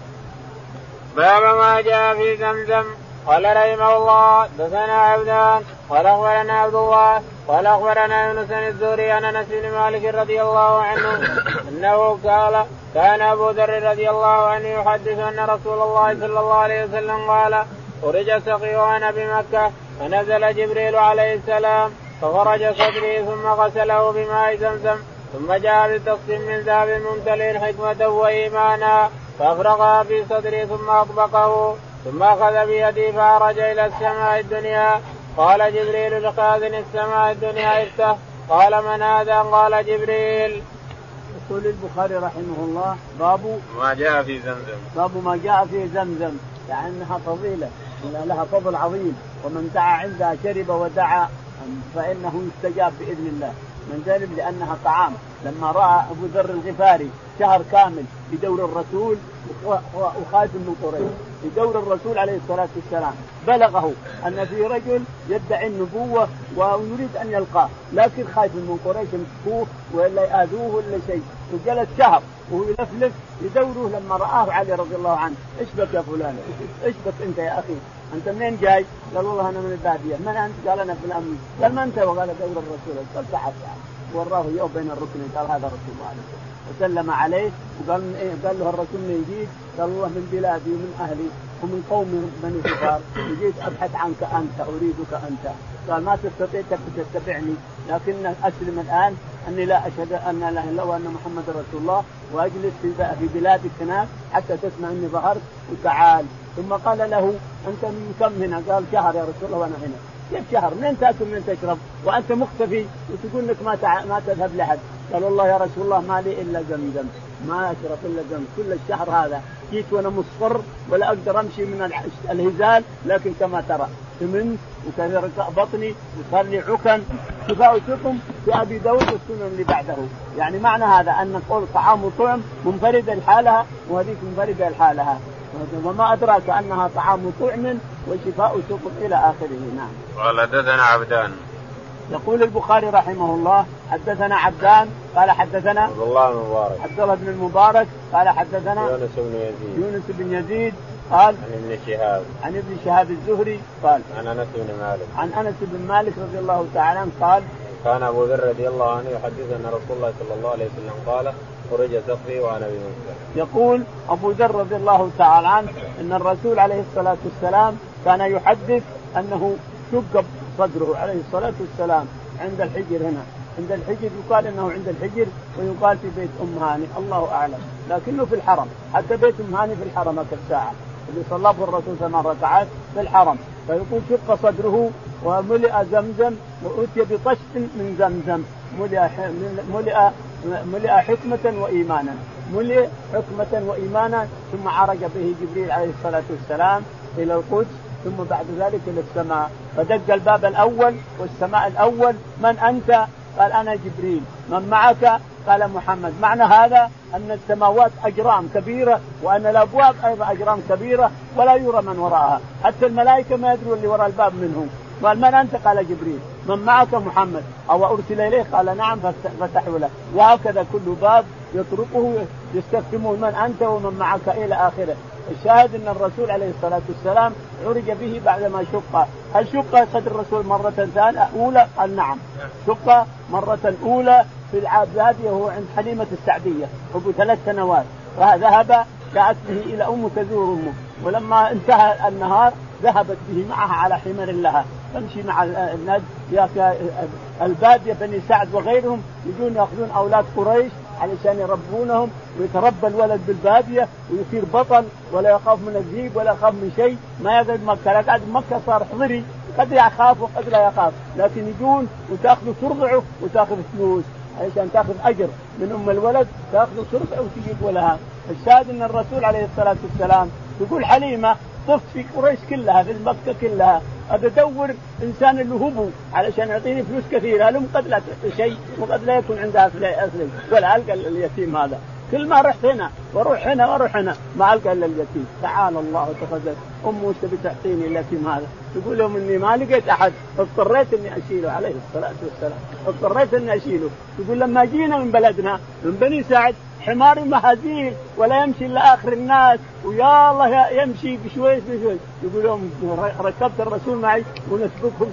باب ما جاء في زمزم قال رحمه الله دثنا عبدان قال أخبرنا عبد الله قال أخبرنا يونس بن الزهري عن أنس بن مالك رضي الله عنه أنه قال كان أبو ذر رضي الله عنه يحدث أن رسول الله صلى الله عليه وسلم قال خرج سقي وأنا بمكة فنزل جبريل عليه السلام فخرج صدري ثم غسله بماء زمزم ثم جاء بتقسيم من ذهب ممتلئ حكمة وإيمانا فأفرغها في صدري ثم أطبقه ثم أخذ بيدي فعرج إلى السماء الدنيا. قال جبريل لخازن السماء الدنيا افتح قال من هذا؟ قال جبريل. يقول البخاري رحمه الله باب ما جاء في زمزم. باب ما جاء في زمزم يعني أنها فضيله لها فضل عظيم. ومن دعا عندها شرب ودعا فإنه يستجاب بإذن الله. من ذلك لأنها طعام. لما رأى أبو ذر الغفاري شهر كامل بدور الرسول وخايف من قريش بدور الرسول عليه الصلاة والسلام بلغه أن في رجل يدعي النبوة ويريد أن يلقاه. لكن خايف من قريش يمسكوه ولا يآذوه ولا شيء. وجلس شهر وهو يلفلف يدوره لما رآه علي رضي الله عنه. إيش بك يا فلان؟ إيش بك أنت يا أخي؟ أنت منين جاي؟ قال والله أنا من البادية. من أنت؟ قال أنا فلان قال من أنت؟ وقال دور الرسول. قال تعال تعال وراه يوم بين الركنين قال هذا رسول الله عليه وسلم عليه وقال إيه؟ قال له الرسول من جيت؟ قال الله من بلادي ومن أهلي ومن قوم بني كفار جيت أبحث عنك أنت أريدك أنت. قال ما تستطيع تتبعني. لكن أسلم الآن أني لا أشهد أن لا إله إلا الله وأن محمد رسول الله. وأجلس في بلادك هناك حتى تسمع إني ظهرت. وتعال. ثم قال له أنت من كم هنا؟ قال شهر يا رسول الله وأنا هنا كيف شهر؟ منين تأكل منين تشرب؟ وأنت مختفي وتقول انك ما. ما تذهب لحد، قال والله يا رسول الله ما لي إلا زمزم، ما أشرب إلا زمزم، كل الشهر هذا جيت وأنا مصفر ولا أقدر أمشي من الهزال لكن كما ترى سمنت وكان بطني وصار لي عكن شفاء سقم في أبي داود والسنن اللي بعده يعني معنى هذا أن قول طعام وطعم منفرده لحالها وهذيك منفرده لحالها وما أدراك أنها طعام طعم وشفاء سقم إلى آخره. نعم. قال حدثنا عبدان. يقول البخاري رحمه الله حدثنا عبدان قال حدثنا عبد الله بن المبارك عبد الله بن المبارك قال حدثنا يونس بن يزيد. يونس بن يزيد قال عن ابن شهاب. عن ابن شهاب الزهري قال عن أنس بن مالك. عن أنس بن مالك رضي الله تعالى عنه قال كان أبو ذر رضي الله عنه يحدث ان رسول الله صلى الله عليه وسلم قال خرج سقفي وأنا بمنزل. يقول أبو ذر رضي الله تعالى عنه إن الرسول عليه الصلاة والسلام كان يحدث أنه شق صدره عليه الصلاة والسلام عند الحجر هنا. عند الحجر يقال إنه عند الحجر ويقال في بيت أم هاني الله أعلم. لكنه في الحرم حتى بيت أم هاني في الحرم الساعة اللي صلى به الرسول ثمان ركعات في الحرم. فيقول شق صدره وملئ زمزم وأتي بطشت من زمزم. ملئ ملئ ملئ حكمة وإيمانا. ملئ حكمة وإيمانا ثم عرج به جبريل عليه الصلاة والسلام إلى القدس ثم بعد ذلك إلى السماء. فدق الباب الأول والسماء الأول من أنت؟ قال أنا جبريل من معك؟ قال محمد. معنى هذا أن السماوات أجرام كبيرة وأن الأبواب أيضا أجرام كبيرة ولا يرى من وراءها. حتى الملائكة ما يدرون اللي وراء الباب منهم. قال من أنت؟ قال جبريل. من معك محمد. أو أرسل اليه؟ قال نعم فتحوا له. وهكذا كل باب يطرقه يستفهمون من أنت ومن معك إلى آخره. الشاهد أن الرسول عليه الصلاة والسلام عرج به بعدما شق، هل شق صدر الرسول مرة ثانية؟ أولى؟ قال نعم، شق مرة أولى في العباديه وهو عند حليمة السعدية. ابو ثلاث سنوات. فذهب جاءت به إلى امه تزور أمه. ولما انتهى النهار ذهبت به معها على حمار لها. تمشي مع الناس. البادية بني سعد وغيرهم يجون يأخذون أولاد قريش. علشان يربونهم ويتربى الولد بالبادية ويصير بطل ولا يخاف من الذيب ولا يخاف من شيء. ما يقعد مكة لا قاعد مكة صار حضري قد يخاف وقد لا يخاف. لكن يجون وتاخذه ترضعه وتأخذ فلوس علشان تأخذ أجر من أم الولد. تاخذه ترضعه وتجيب ولها. الشاهد أن الرسول عليه الصلاة والسلام يقول حليمة طفت في قريش كلها في مكة كلها. ادور إنسان اللي هبو علشان يعطيني فلوس كثيرة لهم قد لا شيء وقد لا يكون عندها اصلي ولا ألقى اليتيم هذا. كل ما رحت هنا وأروح هنا وأروح هنا ما ألقى إلا اليتيم. تعالى الله وتقدس امه وش تبي تعطيني اليتيم هذا. تقول لهم إني ما لقيت أحد اضطريت إني أشيله عليه الصلاة والسلام. اضطريت إني أشيله. يقول لما جينا من بلدنا من بني سعد حمار مهازيل ولا يمشي إلا آخر الناس. ويا الله يمشي بشويش بشويش. يقول لهم ركبت الرسول معي ونسبقهم.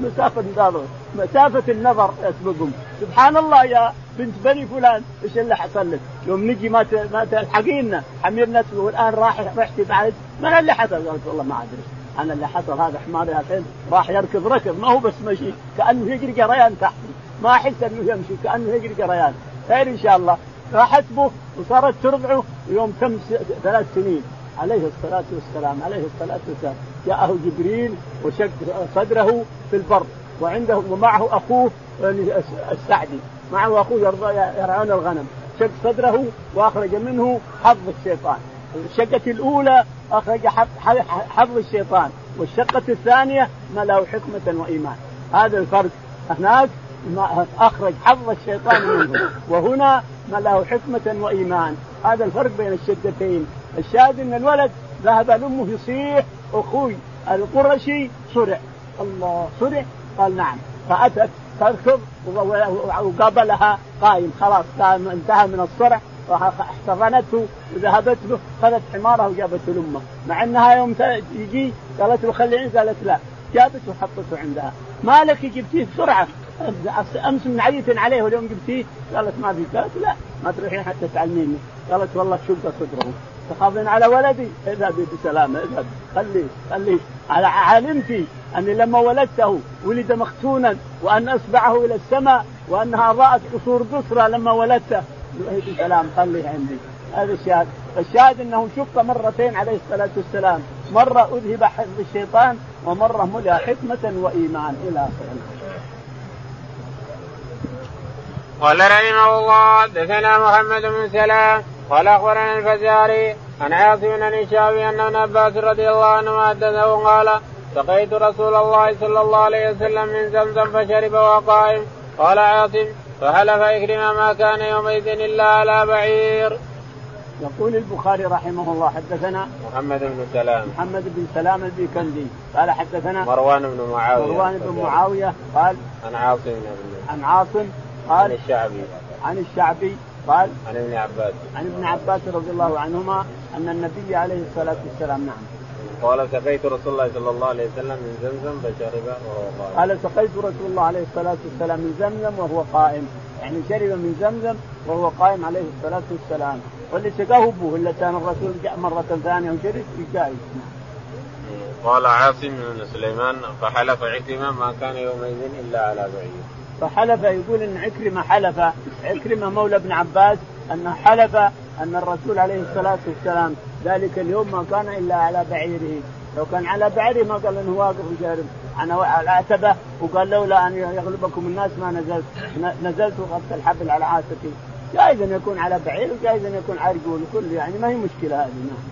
مسافة النظر. مسافة النظر يسبقهم سبحان الله يا بنت بني فلان. إيش اللي حصل لك؟ يوم نجي ما ما تلحقينا. حميرنا والان راح رحتي بعد. من اللي حصل؟ قالت والله ما أدري. أنا اللي حصل. هذا حماري الحين راح يركض ركض. ما هو بس مشي. كأنه يجري جريان تحت. ما احس أنه يمشي. كأنه يجري جريان خير إن شاء الله. راحت وصارت ترضعه يوم تم ثلاث سنين. عليه الصلاة والسلام عليه الصلاة والسلام. جاءه جبريل وشق صدره في البر وعنده ومعه أخوه السعدي. معه أخوه يرعون الغنم. شق صدره وأخرج منه حظ الشيطان. الشقة الأولى أخرج حظ الشيطان والشقة الثانية ما له حكمة وإيمان. هذا الفرق. هناك أخرج حظ الشيطان منه. وهنا ما له حكمة وإيمان. هذا الفرق بين الشقتين الشاهد أن الولد ذهب لأمه يصيح أخوي القرشي صرع. الله صرع؟ قال نعم. فأتت تركض وقابلها قائم. خلاص انتهى من الصرع احتضنته وذهبت له خذت حمارها وجابته لأمه. مع أنها يوم يجي قالت له خلي قالت لا. جابته وحطته عندها. مالك جبتيه بسرعة. أمس من عيت عليه واليوم جبتيه قالت ما في قالت لا ما تروحين حتى تعلميني. قالت والله شق صدره؟ تخافين على ولدي؟ اذهبي بسلامه اذهب. خليه خليه. علمتي أني لما ولدته ولد مختونا وأن أصبعه إلى السماء وانها ضاءت قصور قصرى لما ولدته. بسلام خليه عندي. هذا الشاهد. الشاهد إنه شق مرتين عليه الصلاة والسلام. مرة أذهب حفظ الشيطان ومرة ملأ حكمة وإيمان إلى آخره. قال رحمه الله دثنا محمد بن سلام قال أخبرنا الفزاري عن عاصم بن الشافعي أن ابن عباس رضي الله عنه حدثه قال سقيت رسول الله صلى الله عليه وسلم من زمزم فشرب وقائم قال عاصم فحلف إكرم ما كان يومئذ إلا على بعير. يقول البخاري رحمه الله حدثنا محمد بن سلام. محمد بن سلام البيكندي. قال حدثنا مروان بن معاوية. مروان بن معاوية قال عن عاصم بن عن عاصم قال عن الشعبي. عن الشعبي قال عن ابن عباس. عن ابن عباس رضي الله عنهما أن النبي عليه الصلاة والسلام نعم. قال سقيت رسول الله صلى الله عليه وسلم من زمزم فشرب وهو قائم. قال سقيت رسول الله عليه الصلاة والسلام من زمزم وهو قائم. يعني شرب من زمزم وهو قائم عليه الصلاة والسلام. واللي سقاه أبوه إلا كان الرسول جاء مرة ثانية وشرب جائز قال عاصم بن سليمان فحلف عكرمه ما كان يومئذ إلا على بعير. فحلف يقول إن عكرمة حلف. عكرمة مولى ابن عباس انه حلف أن الرسول عليه الصلاة والسلام ذلك اليوم ما كان إلا على بعيره. لو كان على بعيره ما قال انه واقف وشارب أنا على عتبه وقال لولا أن يغلبكم الناس ما نزلت. نزلت وخذت الحبل على عاتقي. جائز أن يكون على بعير وجائز أن يكون على رجول كل يعني ما هي مشكلة هذه نعم.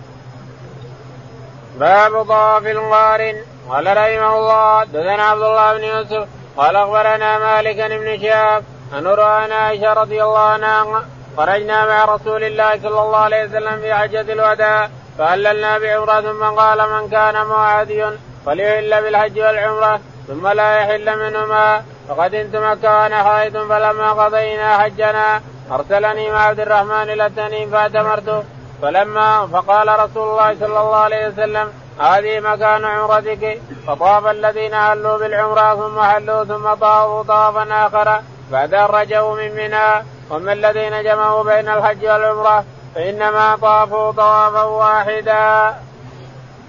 باب طواف القارن قال رحمه الله دثنا عبد الله بن يوسف قال أخبرنا مالك بن شهاب ان راى عائشة رضي الله عنها خرجنا مع رسول الله صلى الله عليه وسلم في حجة الوداع فهللنا بعمرة ثم قال من كان معادي فليحل بالحج والعمرة ثم لا يحل منهما. فقد انت مكة وأنا حائط فلما قضينا حجنا أرسلني مع عبد الرحمن إلى التنين فاعتمرت فلما فقال رسول الله صلى الله عليه وسلم هذه مكان عمرتك فطاف الذين حلوا بالعمرة ثم حلوا ثم طافوا طافا آخر بعد أن رجعوا من منى وما الذين جمعوا بين الحج والعمرة فإنما طافوا طوافا واحدا.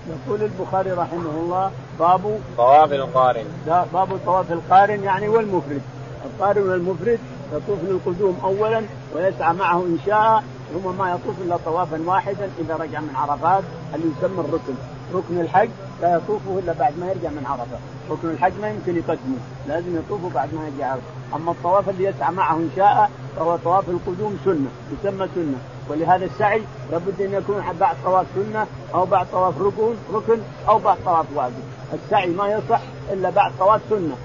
يقول البخاري رحمه الله باب طواف القارن. باب طواف القارن يعني والمفرد. القارن والمفرد يطوف للقدوم أولا ويسعى معه إن شاء ثم ما يطوف إلا طوافا واحدا إذا رجع من عرفات اللي يسمى الركن ركن الحج لا يطوفه إلا بعد ما يرجع من عرفة، ركن الحج ما يمكن يقدمه، لازم يطوفه بعد ما يرجع عرفة، أما الطواف اللي يسعى معه إن شاء فهو طواف القدوم سنة، يسمى سنة، ولهذا السعي لابد أن يكون بعد طواف سنة أو بعد طواف ركن ركن أو بعد طواف واجب، السعي ما يصح إلا بعد طواف سنة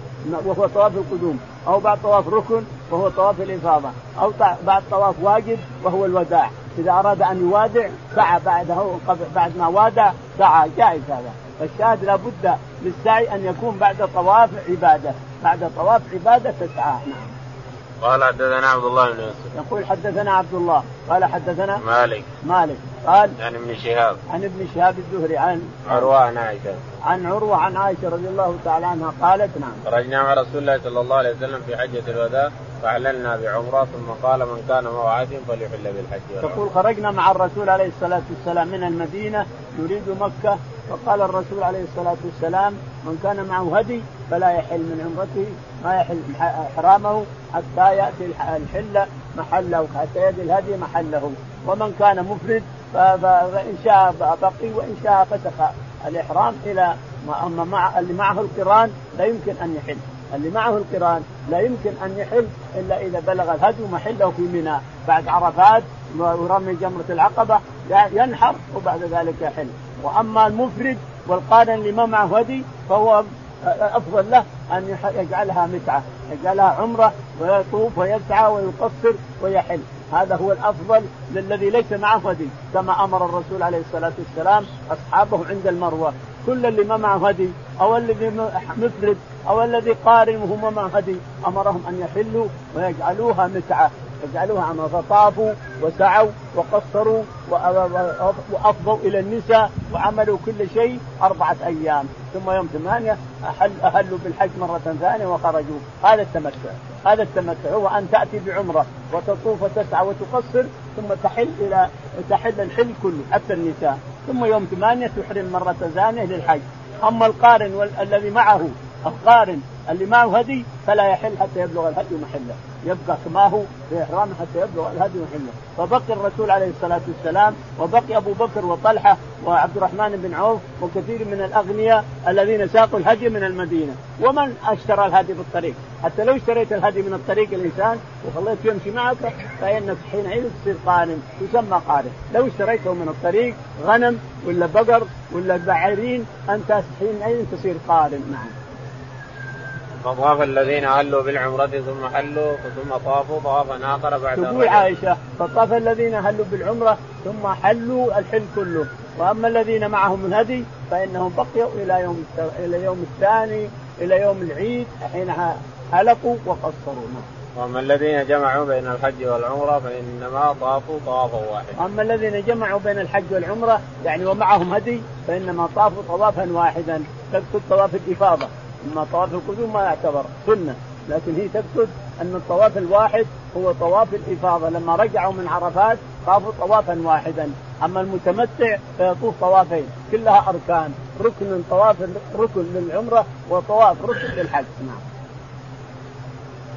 وهو طواف القدوم، أو بعد طواف ركن وهو طواف الإفاضة، أو بعد طواف واجب وهو الوداع، إذا أراد أن يوادع سعى بعده بعد ما وادع سعى. جائز هذا. فالشاهد لابد للسعي أن يكون بعد طواف عبادة. بعد طواف عبادة تسعى. نعم. قال حدثنا عبد الله بن يوسف. يقول حدثنا عبد الله. قال حدثنا مالك. مالك. قال عن ابن شهاب. عن ابن شهاب الزهري عن عروة عن عائشة. عن عروة عن عائشة رضي الله تعالى عنها قالت نعم. خرجنا مع رسول الله صلى الله عليه وسلم في حجة الوداع فأعلنا بعمرة ثم قال من كان معه فليحل بالحج. تقول خرجنا مع الرسول عليه الصلاة والسلام من المدينة نريد مكة فقال الرسول عليه الصلاة والسلام من كان معه هدي فلا يحل من عمرته ما يحل احرامه حتى يأتي الحلة محله حتى يأتي الهدي محله. ومن كان مفرد فإن شاء بقي وإن شاء فسخ الإحرام إلى أما مع اللي معه القرآن لا يمكن أن يحل. اللي معه القرآن لا يمكن أن يحل إلا إذا بلغ الهدي محله في منى. بعد عرفات ورمي جمرة العقبة ينحر وبعد ذلك يحل. وأما المفرد والقارن اللي ما معه هدي فهو أفضل له أن يجعلها متعة يجعلها عمرة ويطوف ويسعى ويقصر ويحل. هذا هو الأفضل للذي ليس معه هدي كما أمر الرسول عليه الصلاة والسلام أصحابه عند المروة. كل اللي ما معه هدي أو الذي مفرد أو الذي قارن وهو ما هدي أمرهم أن يحلوا ويجعلوها متعة يجعلوها عما فطافوا وسعوا وقصروا وأفضوا إلى النساء وعملوا كل شيء أربعة أيام. ثم يوم ثمانية أحل أهلوا بالحج مرة ثانية وخرجوا. هذا التمتع. هذا التمتع هو أن تأتي بعمرة وتطوف وتسعى وتقصر ثم تحل إلى تحل الحل كله حتى النساء. ثم يوم ثمانية تحرم مرة ثانية للحج. أما القارن الذي معه القارن اللي معه هدي فلا يحل حتى يبلغ الهدي محله. يبقى كما هو في احرامه حتى يبلغ الهدي محله. فبقي الرسول عليه الصلاة والسلام وبقي أبو بكر وطلحة وعبد الرحمن بن عوف وكثير من الأغنياء الذين ساقوا الهدي من المدينة. ومن أشترى الهدي بالطريق؟ حتى لو اشتريت الهدي من الطريق الإنسان وخليته يمشي معك فإنك حينئذ تصير قارن تسمى قارن. لو اشتريته من الطريق غنم ولا بقر ولا بعيرين أنت حينئذ تصير قارن نعم فطاف الذين هلوا بالعمرة ثم حلوا ثم طافوا طوافا آخر بعد تقول عائشة فطاف الذين هلوا بالعمرة ثم حلوا الحل كله. وأما الذين معهم من هدي فإنهم بقيوا إلى يوم إلى يوم الثاني إلى يوم العيد حين حلقوا وقصروا وأما الذين جمعوا بين الحج والعمرة فإنما طافوا طوافا واحدا. اما الذين جمعوا بين الحج والعمرة يعني ومعهم هدي فإنما طافوا طوافا واحدا. تكتب طواف الإفاضة. أما طواف القدوم ما يعتبر سنة لكن هي تقصد أن الطواف الواحد هو طواف الإفاضة. لما رجعوا من عرفات طافوا طوافا واحدا. أما المتمتع فيطوف طوافين كلها أركان. ركن طواف ركن للعمرة وطواف ركن للحج. نعم.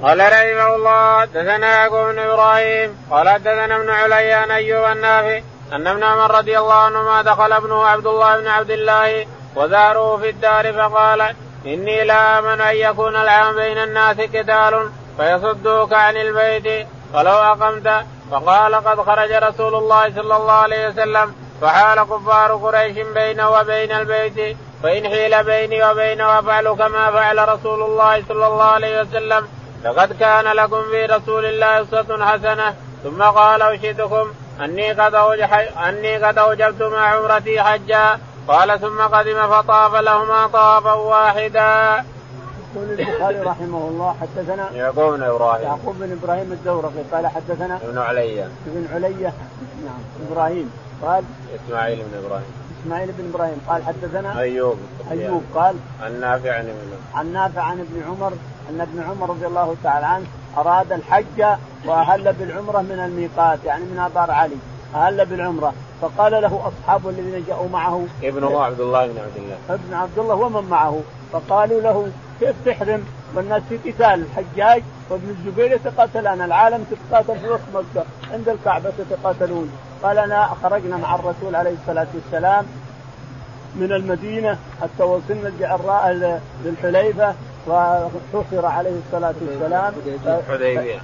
قال رحمه الله حدثنا يعقوب بن إبراهيم قال حدثنا ابن علي عن أيوب النافع أن ابن عمر رضي الله عنهما دخل ابنه عبد الله بن عبد الله وزاره في الدار فقال إني لا آمن أن يكون العام بين الناس قتال فيصدوك عن البيت. ولو أقمت فقال قد خرج رسول الله صلى الله عليه وسلم فحال كفار قريش بينه وبين البيت. فإن حيل بيني وبينه أفعل كما فعل رسول الله صلى الله عليه وسلم. لقد كان لكم في رسول الله أسوة حسنة. ثم قال أشهدكم أني قد أني قد أوجبت مع عمرتي حجا. قال ثم قدم فطاف لهما طافا واحدا. يقول البخاري رحمه الله حدثنا يعقوب بن إبراهيم. يعقوب بن إبراهيم الدورقي قال حدثنا ابن عليا. ابن عليا. نعم إبراهيم. قال إسماعيل بن إبراهيم. إسماعيل بن إبراهيم. قال حدثنا أيوب. أيوب قال عن نافع عن ابن عن نافع عن ابن عمر أن ابن عمر رضي الله تعالى عنه أراد الحج وأهل بالعمرة من الميقات يعني من ابار علي. أهل بالعمرة. فقال له اصحابه الذين جاءوا معه ابنه عبد الله بن عبد الله. ابن عبد الله ومن معه؟ فقالوا له كيف تحرم؟ والناس في قتال الحجاج وابن الزبير يتقاتلان العالم تتقاتل في وسط مكة عند الكعبة تتقاتلون. قال أنا خرجنا مع الرسول عليه الصلاة والسلام من المدينة حتى وصلنا الجعراء للحليفة. وحفر عليه الصلاة والسلام. حديبية.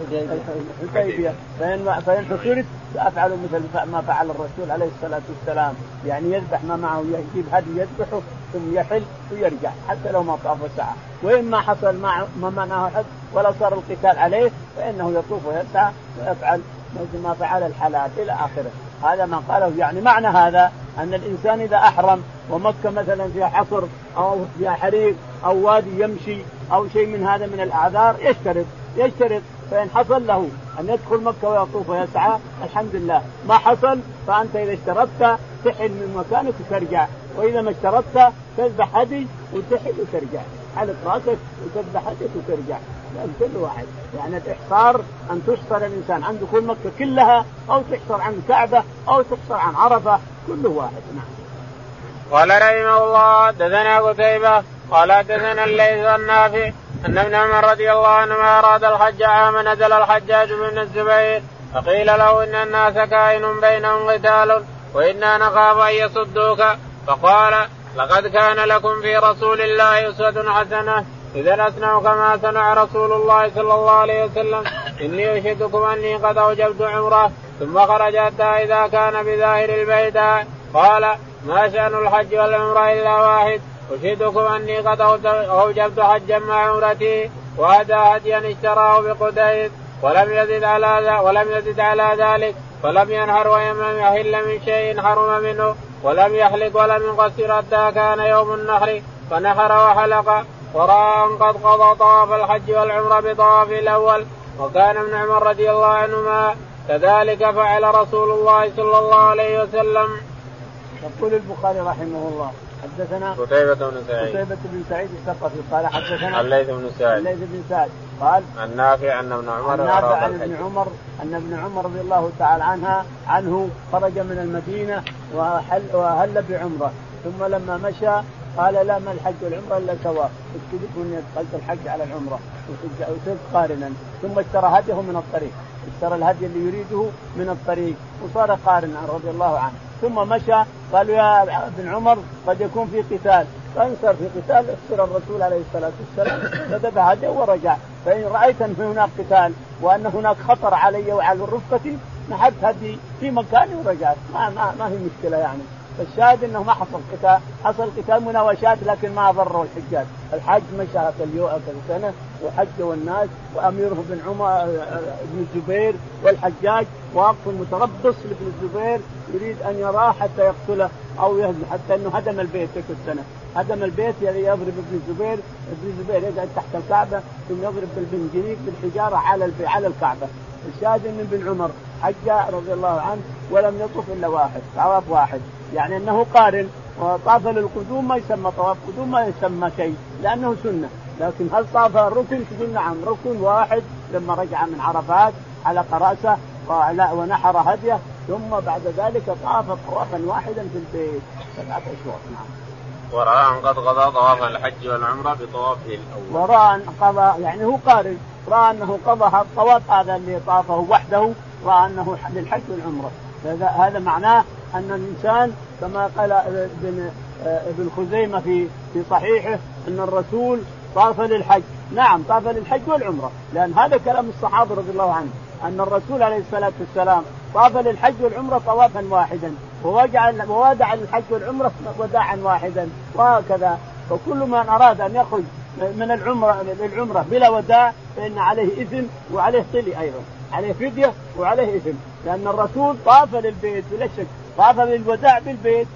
حديبية. فإن فإن حفرت سأفعل مثل ما فعل الرسول عليه الصلاة والسلام. يعني يذبح ما معه يجيب هدي يذبحه ثم يحل ويرجع حتى لو ما طاف ساعة وإن ما حصل ما ما منعه حد ولا صار القتال عليه فإنه يطوف ويسعى ويفعل مثل ما فعل الحلال إلى آخره. هذا ما قاله. يعني معنى هذا أن الإنسان إذا أحرم ومكة مثلا فيها حصر أو فيها حريق أو وادي يمشي أو شيء من هذا من الأعذار يشترط يشترط فإن حصل له أن يدخل مكة ويطوف ويسعى الحمد لله. ما حصل فأنت إذا اشترطت تحل من مكانك وترجع. وإذا ما اشترطت تذبح هدي وتحل وترجع. حلق رأسك وتذبح هديك وترجع. لأن كل واحد يعني الإحصار أن تحصر الإنسان عن دخول مكة كلها أو تحصر عن الكعبة أو تحصر عن عرفة كله واحد نعم. قال رحمه الله دثنا قتيبة قال حدثنا الليث النافع أن ابن عمر رضي الله عنهما أراد الحج عام نزل الحجاج بن الزبير فقيل له إن الناس كائن بينهم قتال وأنا نخاف أن يصدوك. فقال لقد كان لكم في رسول الله أسوة حسنة إذا اصنع كما صنع رسول الله صلى الله عليه وسلم. إني أشهدكم أني قد أوجبت عمرة ثم خرج حتى إذا كان بظاهر البيت. قال ما شأن الحج والعمرة إلا واحد. اشهدكم اني قد أوجبت حجا مع عمرتي وهدى هديا اشتراه بقديد ولم يزد على ولم يزد على ذلك فلم ينهر ولم يحل من شيء حرم منه ولم يحلق ولم يقصر حتى كان يوم النحر فنحر وحلق وراى ان قد قضى طواف الحج والعمرة بطواف الأول وكان ابن عمر رضي الله عنهما كذلك فعل رسول الله صلى الله عليه وسلم. يقول البخاري رحمه الله حدثنا قتيبة بن سعيد. قتيبة بن سعيد الثقفي. قال حدثنا الليث بن سعد. الليث بن سعد. قال عن نافع أن ابن عمر عن نافع عن ابن عمر أن ابن عمر رضي الله تعالى عنها عنه خرج من المدينة وهل وهل بعمرة. ثم لما مشى قال لا ما الحج والعمرة إلا سواء اكتب اني ادخلت الحج على العمرة. وصرت قارنا. ثم اشترى هديه من الطريق. اشترى الهدي اللي يريده من الطريق. وصار قارنا رضي الله عنه. ثم مشى قالوا يا ابن عمر قد يكون في قتال. فانصر في قتال اخسر الرسول عليه الصلاة والسلام فذبح هديه ورجع. فإن رأيت أن هناك قتال وأن هناك خطر علي وعلى رفقتي نحت هدي في مكاني ورجعت ما ما, ما هي مشكلة يعني. فالشاهد إنه ما حصل قتال. حصل قتال مناوشات لكن ما ضروا الحجاج. الحج مشى اليوم سنة وحج الناس وأميره بن عمر بن الزبير والحجاج واقف متربص لابن الزبير يريد أن يراه حتى يقتله أو يهزم حتى إنه هدم البيت تلك السنة. هدم البيت يعني يضرب ابن الزبير ابن الزبير يقعد تحت الكعبة ثم يضرب بالبنجنيك بالحجارة على على الكعبة. الشاهد إن ابن عمر حج رضي الله عنه ولم يطف إلا واحد طواف واحد. يعني أنه قارن. وطاف للقدوم ما يسمى طواف قدوم ما يسمى شيء لأنه سنة. لكن هل طاف ركن؟ تقول نعم ركن واحد. لما رجع من عرفات على رأسه ونحر هديه ثم بعد ذلك طاف طوافا واحدا في البيت. سبعة اشواط نعم. وراى أن قد قضى طواف الحج والعمرة بطوافه الأول. وراى أن قضى يعني هو قارن. رأى أنه قضى الطواف هذا اللي طافه وحده رأى أنه للحج والعمرة. هذا معناه أن الإنسان كما قال ابن ابن خزيمة في في صحيحه أن الرسول طاف للحج، نعم طاف للحج والعمرة، لأن هذا كلام الصحابة رضي الله عنهم، أن الرسول عليه الصلاة والسلام طاف للحج والعمرة طوافا واحدا، ووجع وودع للحج والعمرة وداعا واحدا، وهكذا، فكل من أراد أن يخرج من العمرة للعمرة بلا وداع فإن عليه إثم وعليه طلي أيضا، عليه فدية وعليه إثم، لأن الرسول طاف للبيت بلا شك، طاف للوداع بالبيت.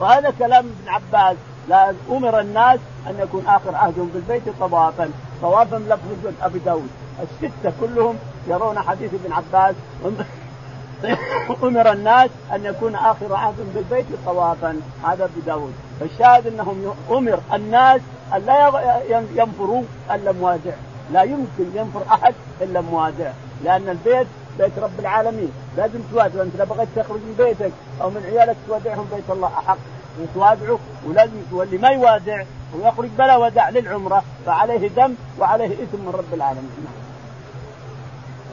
وهذا كلام ابن عباس. لا أمر الناس أن يكون آخر عهدهم بالبيت طوافا طوافا لفظ أبي داود. الستة كلهم يرون حديث ابن عباس. أمر الناس أن يكون آخر عهدهم بالبيت طوافا. هذا ابي داود. فالشاهد أنهم أمر الناس أن لا ينفروا إلا موادع لا يمكن ينفر أحد إلا موادع لأن البيت بيت رب العالمين. لازم توادع انت لو بغيت تخرج من بيتك أو من عيالك تودعهم بيت الله أحق. وتوادعه ولازم واللي ما يوادع ويخرج بلا وداع للعمرة فعليه دم وعليه إثم من رب العالمين.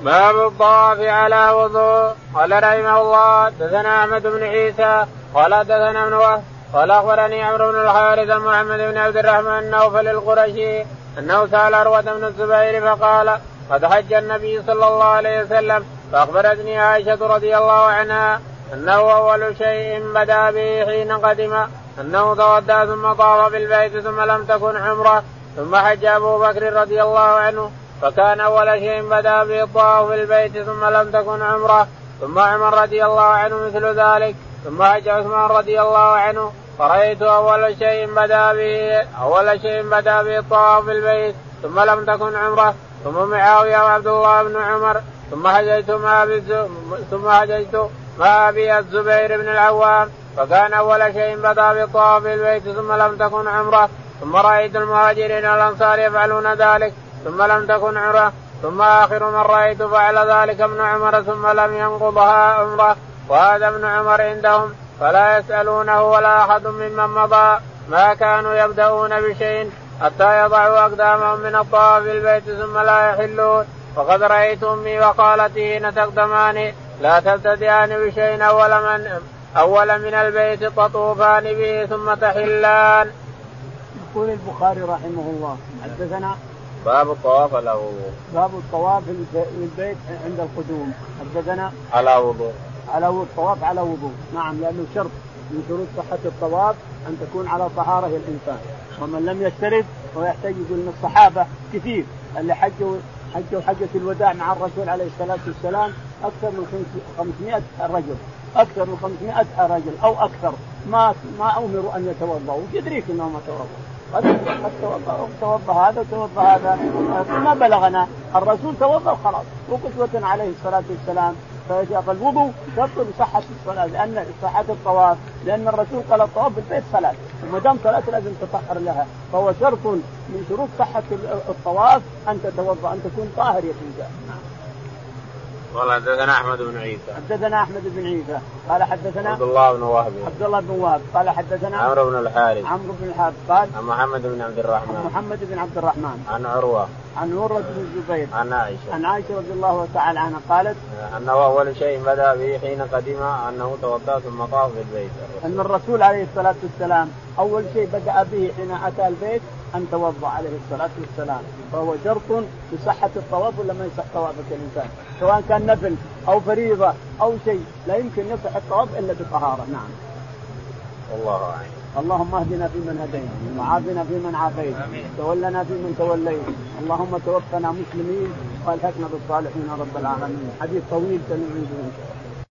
باب الطواف على وضوء. قال رحمه الله دثنا أحمد بن عيسى. قال دثنا ابن وهب. قال أخبرني عمرو بن الحارث محمد بن عبد الرحمن النوفل القرشي أنه سأل عروة بن الزبير فقال قد حج النبي صلى الله عليه وسلم فأخبرتني عائشة رضي الله عنها أنه أول شيء بدا به حين قدم أنه تودى ثم طاف بالبيت ثم لم تكن عمرة ثم حج أبو بكر رضي الله عنه فكان أول شيء بدا به الطواف بالبيت ثم لم تكن عمرة ثم عمر رضي الله عنه مثل ذلك ثم حج عثمان رضي الله عنه فرأيت أول شيء بدا به أول شيء بدا به الطواف بالبيت ثم لم تكن عمرة ثم معاوية وعبد الله بن عمر ثم حججت مع ثم حججت مع أبي الزبير بن العوام فكان أول شيء بدا بالطواف في البيت ثم لم تكن عمرة ثم رأيت المهاجرين الانصار يفعلون ذلك ثم لم تكن عمرة ثم آخر من رأيت فعل ذلك ابن عمر ثم لم ينقضها عمرة وهذا ابن عمر عندهم فلا يسألونه ولا أحد ممن مضى ما كانوا يبدأون بشيء. حتى يضعوا أقدامهم من الطواف في البيت ثم لا يحلون. وقد رأيت أمي وقالتي حين تقدمان لا تبتدئان بشيء أول من أول من البيت تطوفان به ثم تحلان. يقول البخاري رحمه الله حدثنا باب الطواف على وضوء باب الطواف للبيت عند القدوم. حدثنا على وضوء على الطواف على وضوء نعم لأنه شرط من شروط صحة الطواف أن تكون على طهارة الإنسان. ومن لم يشترط يحتاج يقول إن الصحابة كثير. اللي حجوا حجوا حجة الوداع مع الرسول عليه الصلاة والسلام أكثر من 500 رجل. أكثر من 500 رجل أو أكثر. ما ما أمروا أن يتوضأوا. يدريك إنهم ما توضأوا. قد توضا هذا وتوضا هذا. ما بلغنا. الرسول توضأ خلاص وقدوة عليه الصلاة والسلام فالوضوء شرط لصحة الصلاة لأن صحة الطواف لأن الرسول قال الطواف بالبيت صلاة. وما دام صلاة لازم تطهر لها. فهو شرط من شروط صحة الطواف أن تتوضأ أن تكون طاهر يا قال حدثنا أحمد بن عيسى. حدثنا أحمد بن عيسى. قال حدثنا عبد الله بن وهب. عبد الله بن وهب. قال حدثنا عمرو بن الحارث. عمرو بن الحارث. قال عن محمد بن عبد الرحمن. محمد بن عبد الرحمن. عن عروة. عن عروة بن الزبير. عن عائشة. عن عائشة رضي الله تعالى عنها قالت أنه أول شيء بدأ به حين قدم أنه توضأ ثم طاف في البيت. أن الرسول عليه الصلاة والسلام أول شيء بدأ به حين أتى البيت أن توضأ عليه الصلاة والسلام. فهو شرط لصحة الطواف ولا ما يصح طوافك الإنسان؟ سواء كان نفل أو فريضة أو شيء لا يمكن يصح الطواف إلا بطهارة. نعم. والله أعلم. اللهم اهدنا فيمن هديت وعافنا فيمن عافيت تولنا فيمن توليت. اللهم توفنا مسلمين وألحقنا بالصالحين رب العالمين. حديث طويل سنعيده إن شاء الله.